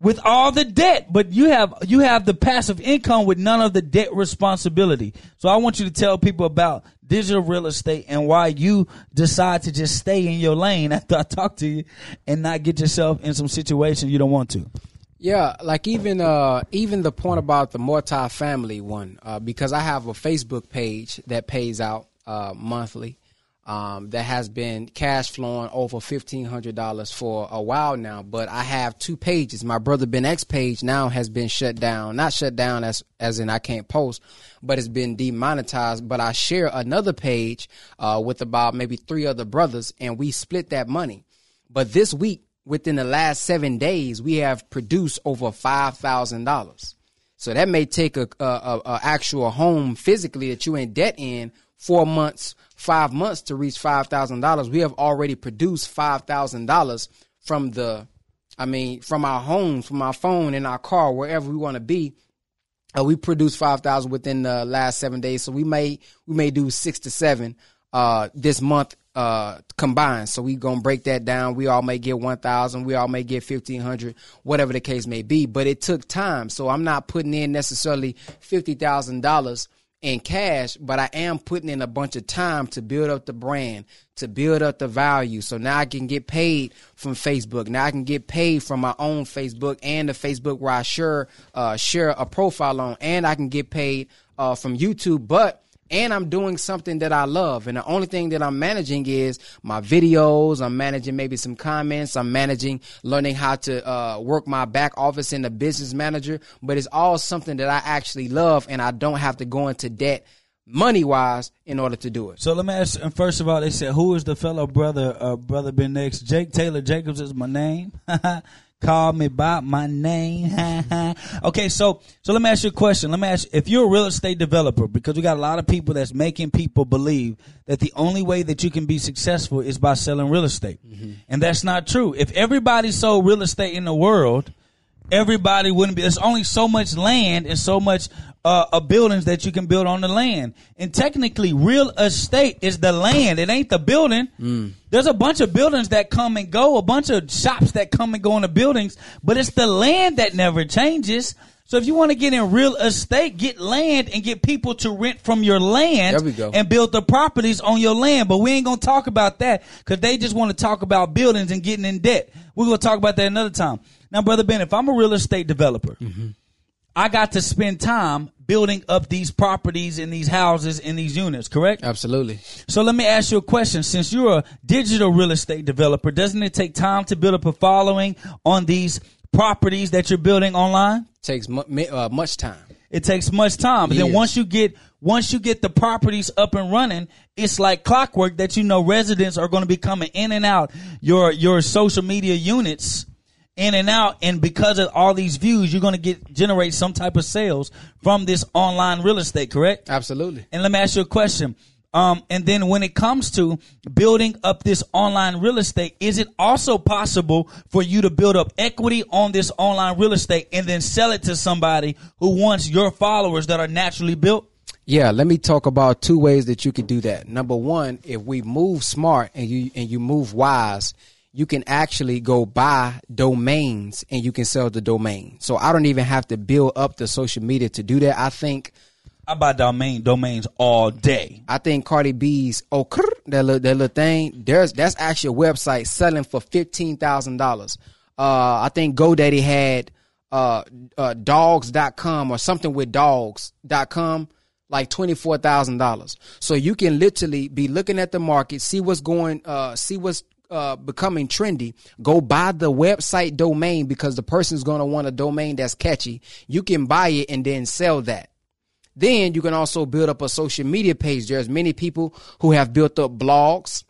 with all the debt, but you have you have the passive income with none of the debt responsibility. So I want you to tell people about digital real estate and why you decide to just stay in your lane after I talk to you and not get yourself in some situation you don't want to. Yeah, like even uh even the point about the multi-family one, uh, because I have a Facebook page that pays out uh, monthly um, that has been cash flowing over fifteen hundred dollars for a while now. But I have two pages. My brother Ben X page now has been shut down. Not shut down as as in I can't post, but it's been demonetized. But I share another page uh, with about maybe three other brothers, and we split that money. But this week, within the last seven days, we have produced over five thousand dollars. So that may take a, a, a, actual home physically that you in debt in four months five months to reach five thousand dollars, we have already produced five thousand dollars from the, I mean, from our homes, from our phone, in our car, wherever we want to be. Uh, we produced five thousand within the last seven days, so we may we may do six to seven uh, this month uh, combined. So we gonna break that down. We all may get one thousand. We all may get fifteen hundred, whatever the case may be. But it took time, so I'm not putting in necessarily fifty thousand dollars in cash, but I am putting in a bunch of time to build up the brand, to build up the value. So now I can get paid from Facebook. Now I can get paid from my own Facebook and the Facebook where I share uh, share a profile on, and I can get paid uh, from YouTube. But and I'm doing something that I love. And the only thing that I'm managing is my videos. I'm managing maybe some comments. I'm managing learning how to uh, work my back office in the business manager. But it's all something that I actually love, and I don't have to go into debt money wise in order to do it. So let me ask. And first of all, they said, "Who is the fellow brother? Uh, brother Ben next. Jake Taylor Jacobs is my name. call me by my name. okay, so so let me ask you a question. Let me ask you, if you're a real estate developer, because we got a lot of people that's making people believe that the only way that you can be successful is by selling real estate. Mm-hmm. And that's not true. If everybody sold real estate in the world, everybody wouldn't be. There's only so much land and so much uh, uh, buildings that you can build on the land. And technically, real estate is the land. It ain't the building. Mm. There's a bunch of buildings that come and go, a bunch of shops that come and go in the buildings, but it's the land that never changes. So if you want to get in real estate, get land and get people to rent from your land and build the properties on your land. But we ain't going to talk about that because they just want to talk about buildings and getting in debt. We're going to talk about that another time. Now, Brother Ben, if I'm a real estate developer, mm-hmm. I got to spend time building up these properties and these houses and these units, correct? Absolutely. So let me ask you a question. Since you're a digital real estate developer, doesn't it take time to build up a following on these properties that you're building online? It takes mu- uh, much time. It takes much time. But then once you get once you get the properties up and running, it's like clockwork that you know residents are going to be coming in and out your your social media units in and out and because of all these views you're going to get generate some type of sales from this online real estate correct absolutely and let me ask you a question Um, and then when it comes to building up this online real estate, is it also possible for you to build up equity on this online real estate and then sell it to somebody who wants your followers that are naturally built? Yeah, let me talk about two ways that you could do that. Number one, if we move smart and you and you move wise, you can actually go buy domains and you can sell the domain. So I don't even have to build up the social media to do that. I think I buy domain domains all day. I think Cardi B's oh that little, that little thing there's that's actually a website selling for fifteen thousand uh, dollars. I think GoDaddy had uh, uh, dogs.com or something with dogs.com like $24,000. So you can literally be looking at the market, see what's going, uh, see what's uh, becoming trendy, go buy the website domain because the person's going to want a domain that's catchy. You can buy it and then sell that. Then you can also build up a social media page. There's many people who have built up blogs,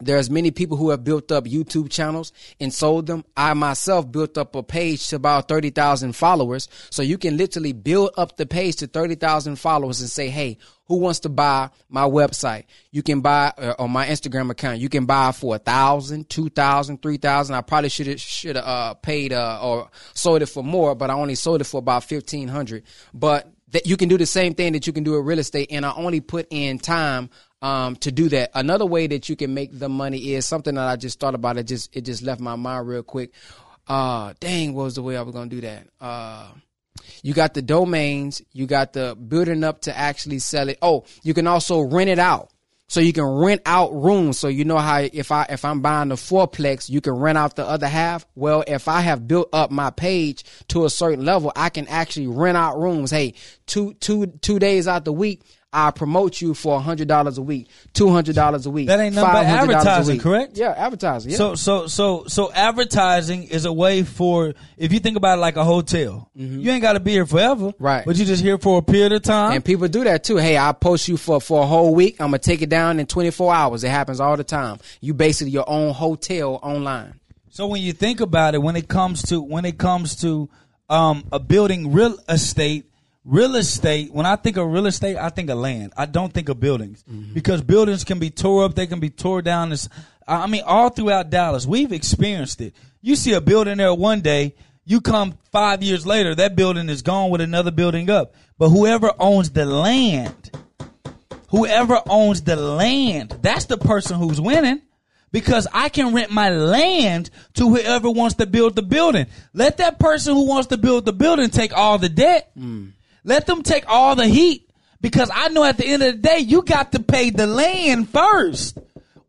there's many people who have built up YouTube channels and sold them. I myself built up a page to about 30,000 followers. So you can literally build up the page to 30,000 followers and say, Hey, who wants to buy my website? You can buy uh, on my Instagram account. You can buy for a thousand, two thousand, three thousand. I probably should have should have uh, paid uh, or sold it for more, but I only sold it for about fifteen hundred. But that you can do the same thing that you can do with real estate, and I only put in time um, to do that. Another way that you can make the money is something that I just thought about. It just it just left my mind real quick. Uh, dang, what was the way I was gonna do that? Uh, you got the domains, you got the building up to actually sell it. Oh, you can also rent it out. So you can rent out rooms. So you know how if I if I'm buying the fourplex, you can rent out the other half. Well, if I have built up my page to a certain level, I can actually rent out rooms. Hey, two two two days out the week, I promote you for hundred dollars a week, two hundred dollars a week. That ain't nothing but advertising, correct? Yeah, advertising. Yeah. So, so, so, so, advertising is a way for if you think about it like a hotel. Mm-hmm. You ain't got to be here forever, right? But you just here for a period of time. And people do that too. Hey, I post you for for a whole week. I'm gonna take it down in 24 hours. It happens all the time. You basically your own hotel online. So when you think about it, when it comes to when it comes to um, a building real estate real estate, when I think of real estate, I think of land. I don't think of buildings mm-hmm. because buildings can be tore up, they can be tore down. It's, I mean, all throughout Dallas, we've experienced it. You see a building there one day, you come five years later, that building is gone with another building up. But whoever owns the land, whoever owns the land, that's the person who's winning because I can rent my land to whoever wants to build the building. Let that person who wants to build the building take all the debt. Mm. Let them take all the heat because I know at the end of the day, you got to pay the land first.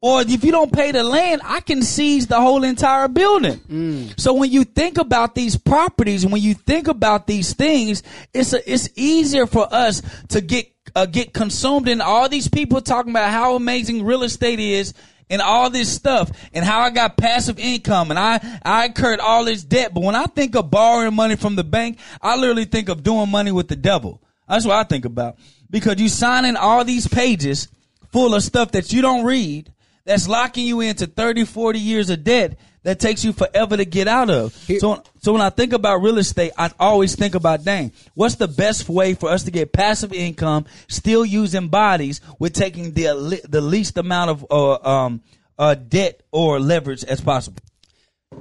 Or if you don't pay the land, I can seize the whole entire building. Mm. So when you think about these properties and when you think about these things, it's a, it's easier for us to get uh, get consumed in all these people talking about how amazing real estate is and all this stuff and how I got passive income and I, I incurred all this debt. But when I think of borrowing money from the bank, I literally think of doing money with the devil. That's what I think about because you signing all these pages full of stuff that you don't read that's locking you into 30, 40 years of debt that takes you forever to get out of. So, so when I think about real estate, I always think about, dang, what's the best way for us to get passive income, still using bodies, with taking the the least amount of uh, um, uh, debt or leverage as possible?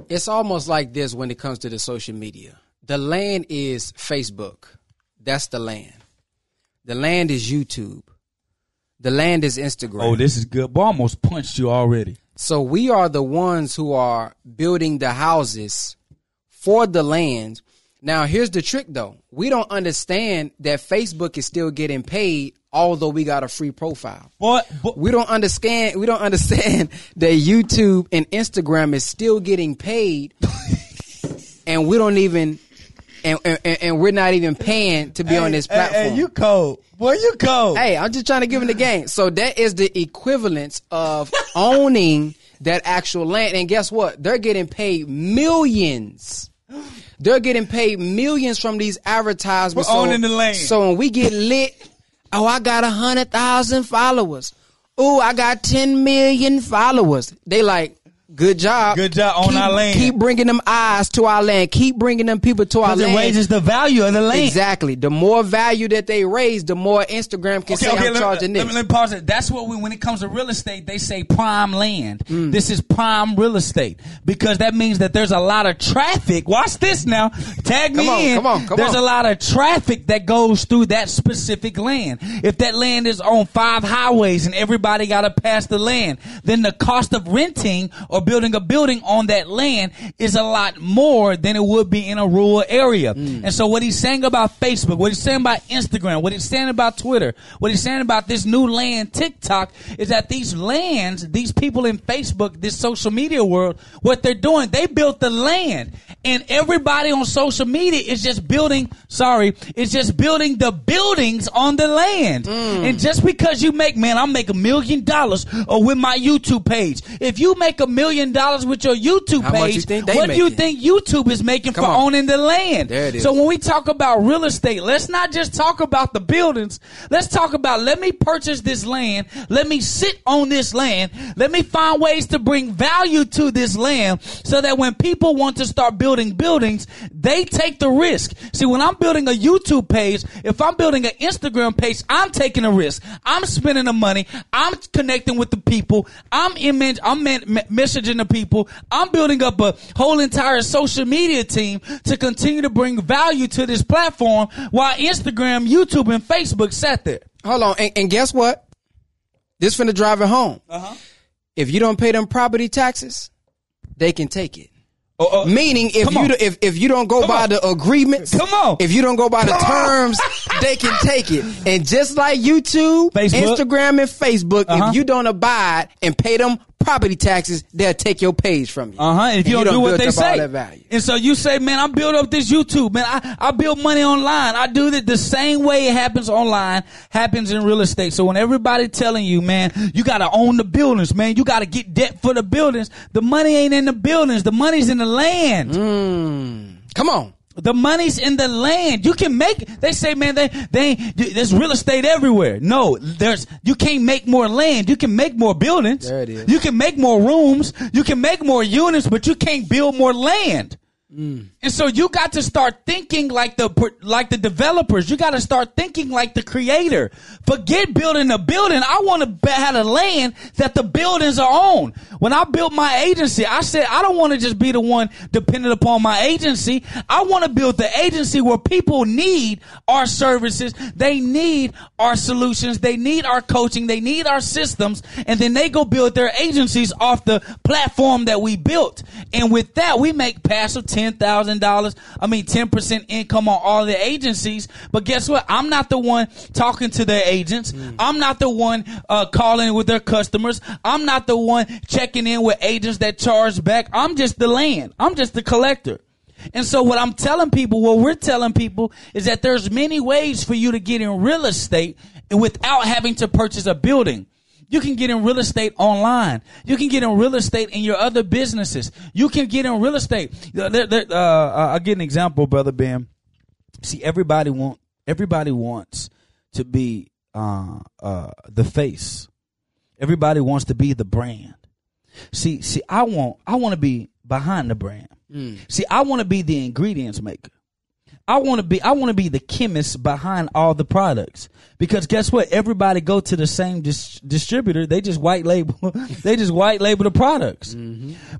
It's almost like this when it comes to the social media. The land is Facebook. That's the land. The land is YouTube. The land is Instagram. Oh, this is good. Boy, almost punched you already. So we are the ones who are building the houses for the land. Now, here's the trick though. We don't understand that Facebook is still getting paid although we got a free profile. But, but we don't understand we don't understand that YouTube and Instagram is still getting paid and we don't even and, and, and, we're not even paying to be hey, on this platform. Hey, hey, you cold. Boy, you cold. Hey, I'm just trying to give him the game. So that is the equivalence of owning that actual land. And guess what? They're getting paid millions. They're getting paid millions from these advertisements. So, owning the land. So when we get lit, oh, I got a hundred thousand followers. Oh, I got 10 million followers. They like, Good job. Good job on keep, our land. Keep bringing them eyes to our land. Keep bringing them people to our it land. raises the value of the land. Exactly. The more value that they raise, the more Instagram can say I'm let, charging let, this. let me pause it. That's what we, when it comes to real estate, they say prime land. Mm. This is prime real estate because that means that there's a lot of traffic. Watch this now. Tag me Come on, in. come on, come there's on. a lot of traffic that goes through that specific land. If that land is on five highways and everybody got to pass the land, then the cost of renting or building a building on that land is a lot more than it would be in a rural area. Mm. And so what he's saying about Facebook, what he's saying about Instagram, what he's saying about Twitter, what he's saying about this new land TikTok is that these lands, these people in Facebook, this social media world, what they're doing, they built the land and everybody on social media is just building, sorry, is just building the buildings on the land. Mm. And just because you make, man, I'll make a million dollars or with my YouTube page. If you make a million dollars with your YouTube How page, you what do you think YouTube is making Come for on. owning the land? There it is. So when we talk about real estate, let's not just talk about the buildings. Let's talk about let me purchase this land. Let me sit on this land. Let me find ways to bring value to this land so that when people want to start building buildings, they take the risk. See, when I'm building a YouTube page, if I'm building an Instagram page, I'm taking a risk. I'm spending the money. I'm connecting with the people. I'm image, I'm me- messaging the people. I'm building up a whole entire social media team to continue to bring value to this platform while Instagram, YouTube, and Facebook sat there. Hold on, and, and guess what? This finna drive it home. Uh-huh. If you don't pay them property taxes, they can take it. Oh, oh, Meaning, if you do, if if you don't go Come by on. the agreements, Come on. if you don't go by the terms, they can take it. And just like YouTube, Facebook. Instagram, and Facebook, Uh-huh. if you don't abide and pay them property taxes, they'll take your page from you. Uh huh. If And you don't, do what they say, that value. and so you say, "Man, I build up this YouTube, man. I, I build money online. I do that the same way it happens online happens in real estate. So when everybody telling you, man, you got to own the buildings, man, you got to get debt for the buildings. The money ain't in the buildings. The money's in the land. Mm. Come on. The money's in the land. You can make. They say, man, they they there's real estate everywhere. No, there's you can't make more land. You can make more buildings. There it is. You can make more rooms. You can make more units, but you can't build more land. Mm. And so you got to start thinking like the like the developers. You got to start thinking like the creator. Forget building a building. I want to have a land that the buildings are on. When I built my agency, I said I don't want to just be the one dependent upon my agency. I want to build the agency where people need our services. They need our solutions. They need our coaching. They need our systems. And then they go build their agencies off the platform that we built. And with that, we make passive ten thousand dollars. I mean, ten percent income on all the agencies. But guess what? I'm not the one talking to their agents. I'm not the one uh, calling with their customers. I'm not the one checking in with agents that charge back. I'm just the land. I'm just the collector. And so what I'm telling people, what we're telling people is that there's many ways for you to get in real estate without having to purchase a building. You can get in real estate online. You can get in real estate in your other businesses. You can get in real estate. Uh, uh, I'll get an example, brother Ben. See, everybody want everybody wants to be uh, uh, the face. Everybody wants to be the brand. See, see, I want I want to be behind the brand. See, I want to be the ingredients maker. I want to be I want to be the chemist behind all the products because guess what? Everybody go to the same dis- distributor. They just white label. they just white label the products.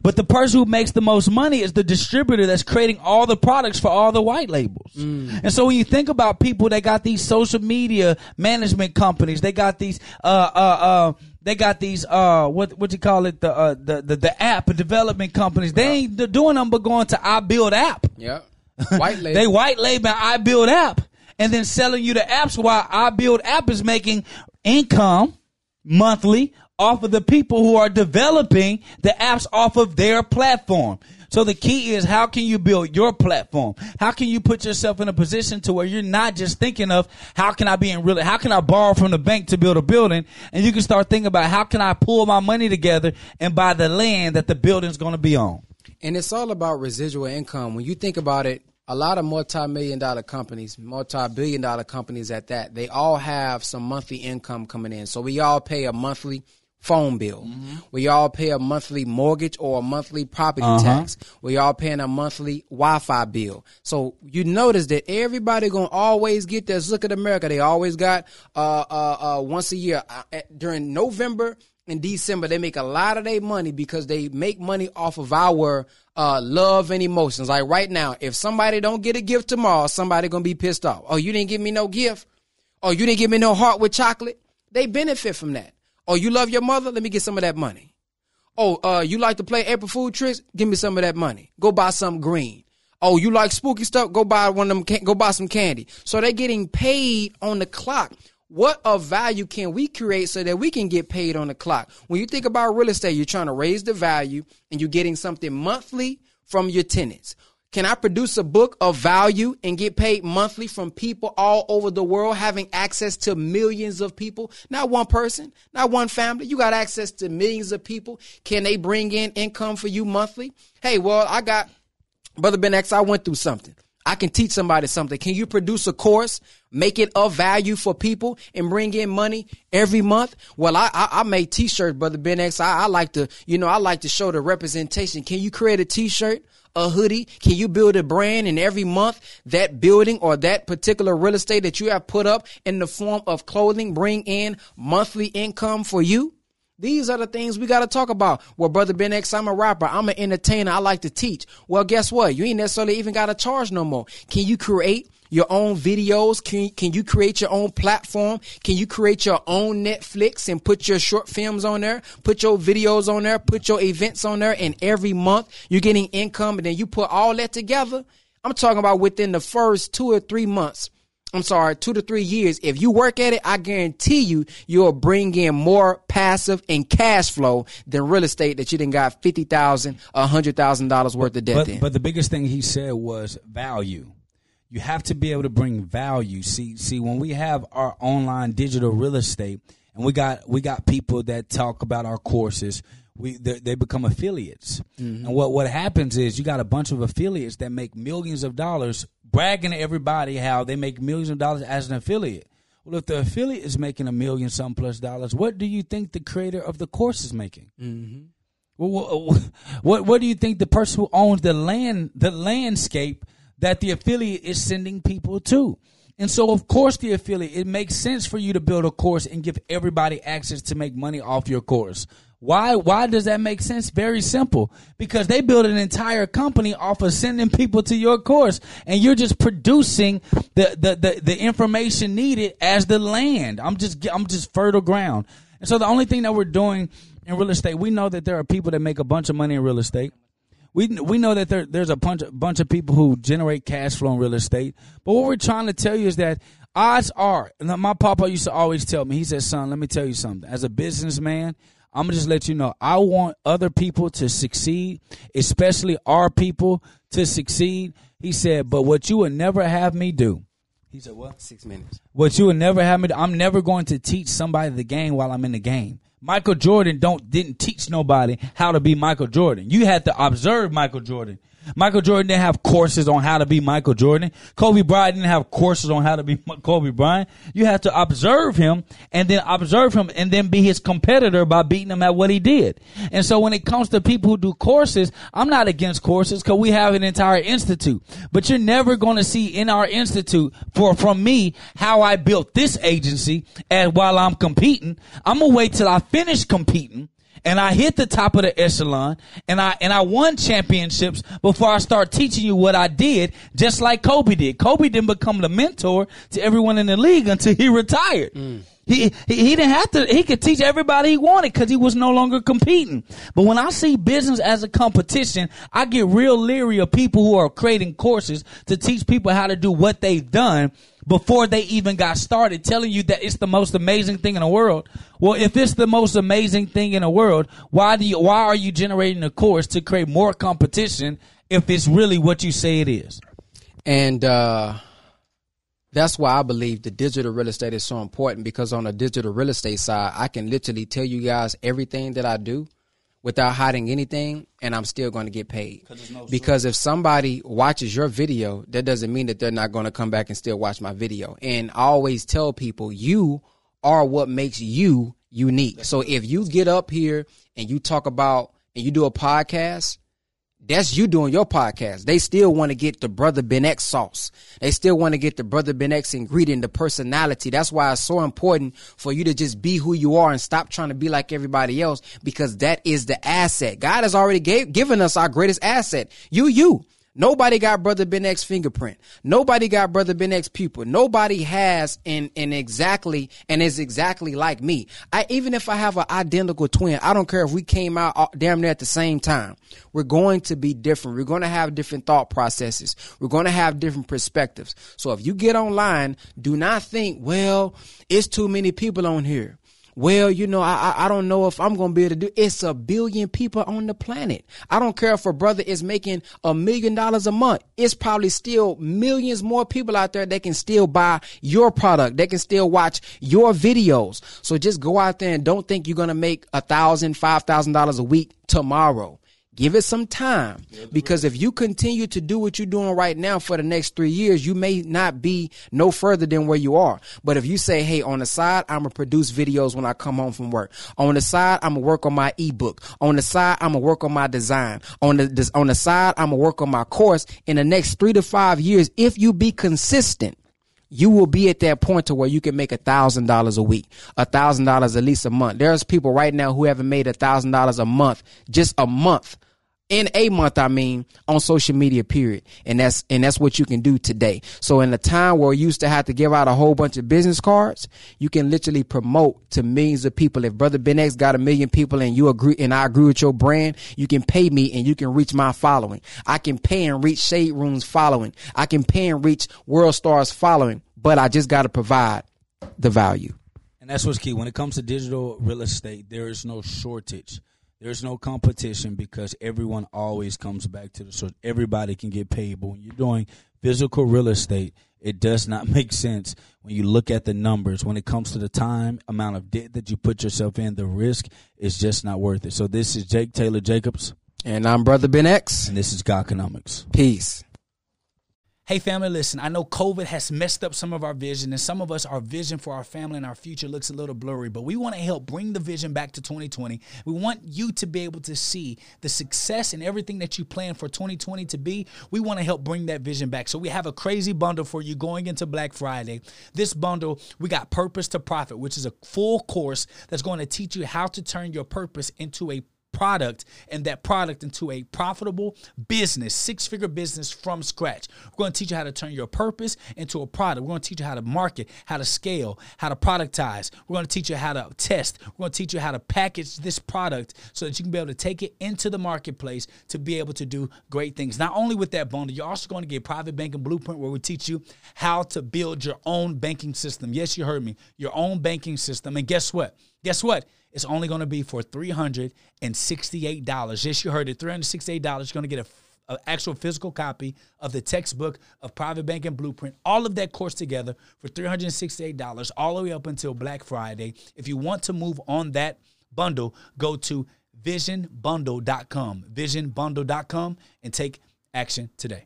But the person who makes the most money is the distributor that's creating all the products for all the white labels. And so when you think about people that got these social media management companies, they got these uh uh uh they got these uh what what you call it the uh the the, the app development companies. They ain't doing them but going to iBuildApp. Yep. White label. They white label iBuildApp and then selling you the apps while iBuildApp is making income monthly off of the people who are developing the apps off of their platform. So the key is how can you build your platform? How can you put yourself in a position to where you're not just thinking of how can I be in real, how can I borrow from the bank to build a building? And you can start thinking about how can I pull my money together and buy the land that the building's going to be on. And it's all about residual income. When you think about it, a lot of multi-million dollar companies, multi-billion dollar companies at that, they all have some monthly income coming in. So we all pay a monthly phone bill. Mm-hmm. We all pay a monthly mortgage or a monthly property Uh-huh. tax. We all paying a monthly Wi-Fi bill. So you notice that everybody gonna always get this. Look at America; they always got uh uh, uh once a year uh, during November and December. They make a lot of their money because they make money off of our uh love and emotions. Like right now, if somebody don't get a gift tomorrow, somebody gonna be pissed off. Oh, you didn't give me no gift. Oh, you didn't give me no heart with chocolate. They benefit from that. Oh, you love your mother? Let me get some of that money. Oh, uh, you like to play April Fool tricks? Give me some of that money. Go buy some green. Oh, you like spooky stuff? Go buy one of them. Go buy some candy. So they're getting paid on the clock. What of value can we create so that we can get paid on the clock? When you think about real estate, you're trying to raise the value and you're getting something monthly from your tenants. Can I produce a book of value and get paid monthly from people all over the world having access to millions of people? Not one person, not one family. You got access to millions of people. Can they bring in income for you monthly? Hey, well, I got Brother Ben X, I went through something. I can teach somebody something. Can you produce a course, make it of value for people, and bring in money every month? Well, I I, I T-shirts, Brother Ben X. I, I like to, you know, I like to show the representation. Can you create a T-shirt, a hoodie? Can you build a brand, and every month that building or that particular real estate that you have put up in the form of clothing bring in monthly income for you? These are the things we got to talk about. Well, brother Ben X, I'm a rapper. I'm an entertainer. I like to teach. Well, guess what? You ain't necessarily even got to charge no more. Can you create your own videos? Can, can you create your own platform? Can you create your own Netflix and put your short films on there? Put your videos on there? Put your events on there? And every month you're getting income and then you put all that together. I'm talking about within the first two or three months. I'm sorry, two to three years. If you work at it, I guarantee you, you'll bring in more passive and cash flow than real estate that you didn't got fifty thousand, a hundred thousand dollars worth of debt But, in. but the biggest thing he said was value. You have to be able to bring value. See, see, when we have our online digital real estate, and we got we got people that talk about our courses, we they, they become affiliates. Mm-hmm. And what what happens is you got a bunch of affiliates that make millions of dollars, bragging to everybody how they make millions of dollars as an affiliate. Well, if the affiliate is making a million some plus dollars, what do you think the creator of the course is making? Mm-hmm. Well, what, what what do you think the person who owns the land the landscape that the affiliate is sending people to? And so, of course, the affiliate it makes sense for you to build a course and give everybody access to make money off your course. Why? Why does that make sense? Very simple. Because they build an entire company off of sending people to your course, and you're just producing the the the, the information needed as the land. I'm just I'm just fertile ground. And so, the only thing that we're doing in real estate, we know that there are people that make a bunch of money in real estate. We we know that there, there's a bunch of, bunch of people who generate cash flow in real estate. But what we're trying to tell you is that odds are, my papa used to always tell me, he said, son, let me tell you something. As a businessman, I'm gonna just let you know, I want other people to succeed, especially our people to succeed. He said, but what you would never have me do. He said, what? Six minutes. What you would never have me. Do, I'm never going to teach somebody the game while I'm in the game. Michael Jordan don't didn't teach nobody how to be Michael Jordan. You had to observe Michael Jordan. Michael Jordan didn't have courses on how to be Michael Jordan. Kobe Bryant didn't have courses on how to be Kobe Bryant. You have to observe him and then observe him and then be his competitor by beating him at what he did. And so when it comes to people who do courses, I'm not against courses because we have an entire institute. But you're never going to see in our institute for from me how I built this agency and while I'm competing, I'm gonna wait till I finish competing and I hit the top of the echelon and I and I won championships before I start teaching you what I did, just like Kobe did. Kobe didn't become the mentor to everyone in the league until he retired. Mm. He, he he didn't have to. He could teach everybody he wanted because he was no longer competing. But when I see business as a competition, I get real leery of people who are creating courses to teach people how to do what they've done before they even got started, telling you that it's the most amazing thing in the world. Well, if it's the most amazing thing in the world, why do you? Why are you generating a course to create more competition if it's really what you say it is? And uh, that's why I believe the digital real estate is so important because on the digital real estate side, I can literally tell you guys everything that I do without hiding anything, and I'm still going to get paid. Because if somebody watches your video, that doesn't mean that they're not going to come back and still watch my video. And I always tell people, you are what makes you unique. So if you get up here and you talk about and you do a podcast, that's you doing your podcast. They still want to get the brother Ben X sauce. They still want to get the brother Ben X ingredient, the personality. That's why it's so important for you to just be who you are and stop trying to be like everybody else because that is the asset. God has already gave, given us our greatest asset. You, you. Nobody got Brother Ben X fingerprint. Nobody got Brother Ben X pupil. Nobody has and and exactly and is exactly like me. I even if I have an identical twin, I don't care if we came out uh, damn near at the same time. We're going to be different. We're going to have different thought processes. We're going to have different perspectives. So if you get online, do not think, well, it's too many people on here well, you know, I, I don't know if I'm going to be able to do. It's a billion people on the planet. I don't care if a brother is making a million dollars a month. It's probably still millions more people out there that can still buy your product. They can still watch your videos. So just go out there and don't think you're going to make a thousand, five thousand dollars a week tomorrow. Give it some time because if you continue to do what you're doing right now for the next three years, you may not be no further than where you are. But if you say, Hey, on the side, I'm gonna produce videos when I come home from work. On the side, I'm gonna work on my ebook. On the side, I'm gonna work on my design. On the, on the side, I'm gonna work on my course in the next three to five years. If you be consistent, you will be at that point to where you can make a thousand dollars a week, a thousand dollars at least a month. There's people right now who haven't made a thousand dollars a month, just a month in a month, I mean, on social media, period. And that's, and that's what you can do today. So in a time where you used to have to give out a whole bunch of business cards, you can literally promote to millions of people. If Brother Ben X got a million people and you agree, and I agree with your brand, you can pay me and you can reach my following. I can pay and reach Shade Room's following. I can pay and reach World Stars following, but I just got to provide the value. And that's what's key. When it comes to digital real estate, there is no shortage there's no competition because everyone always comes back to the source. Everybody can get paid, but when you're doing physical real estate, it does not make sense when you look at the numbers. When it comes to the time, amount of debt that you put yourself in, the risk is just not worth it. So this is Jake Taylor Jacobs. And I'm Brother Ben X. And this is Godconomics. Peace. Hey, family, listen, I know COVID has messed up some of our vision, and some of us, our vision for our family and our future looks a little blurry, but we want to help bring the vision back to 2020. We want you to be able to see the success and everything that you plan for 2020 to be. We want to help bring that vision back. So we have a crazy bundle for you going into Black Friday. This bundle, we got Purpose to Profit, which is a full course that's going to teach you how to turn your purpose into a product and that product into a profitable business, six figure business from scratch. We're going to teach you how to turn your purpose into a product. We're going to teach you how to market, how to scale, how to productize. We're going to teach you how to test. We're going to teach you how to package this product so that you can be able to take it into the marketplace to be able to do great things. Not only with that bundle, you're also going to get private banking blueprint where we teach you how to build your own banking system. Yes, you heard me. Your own banking system. And guess what? Guess what? It's only going to be for $368. Yes, you heard it. $368. You're going to get a an actual physical copy of the textbook of private banking blueprint all of that course together for $368 all the way up until black friday if you want to move on that bundle go to visionbundle.com visionbundle.com and take action today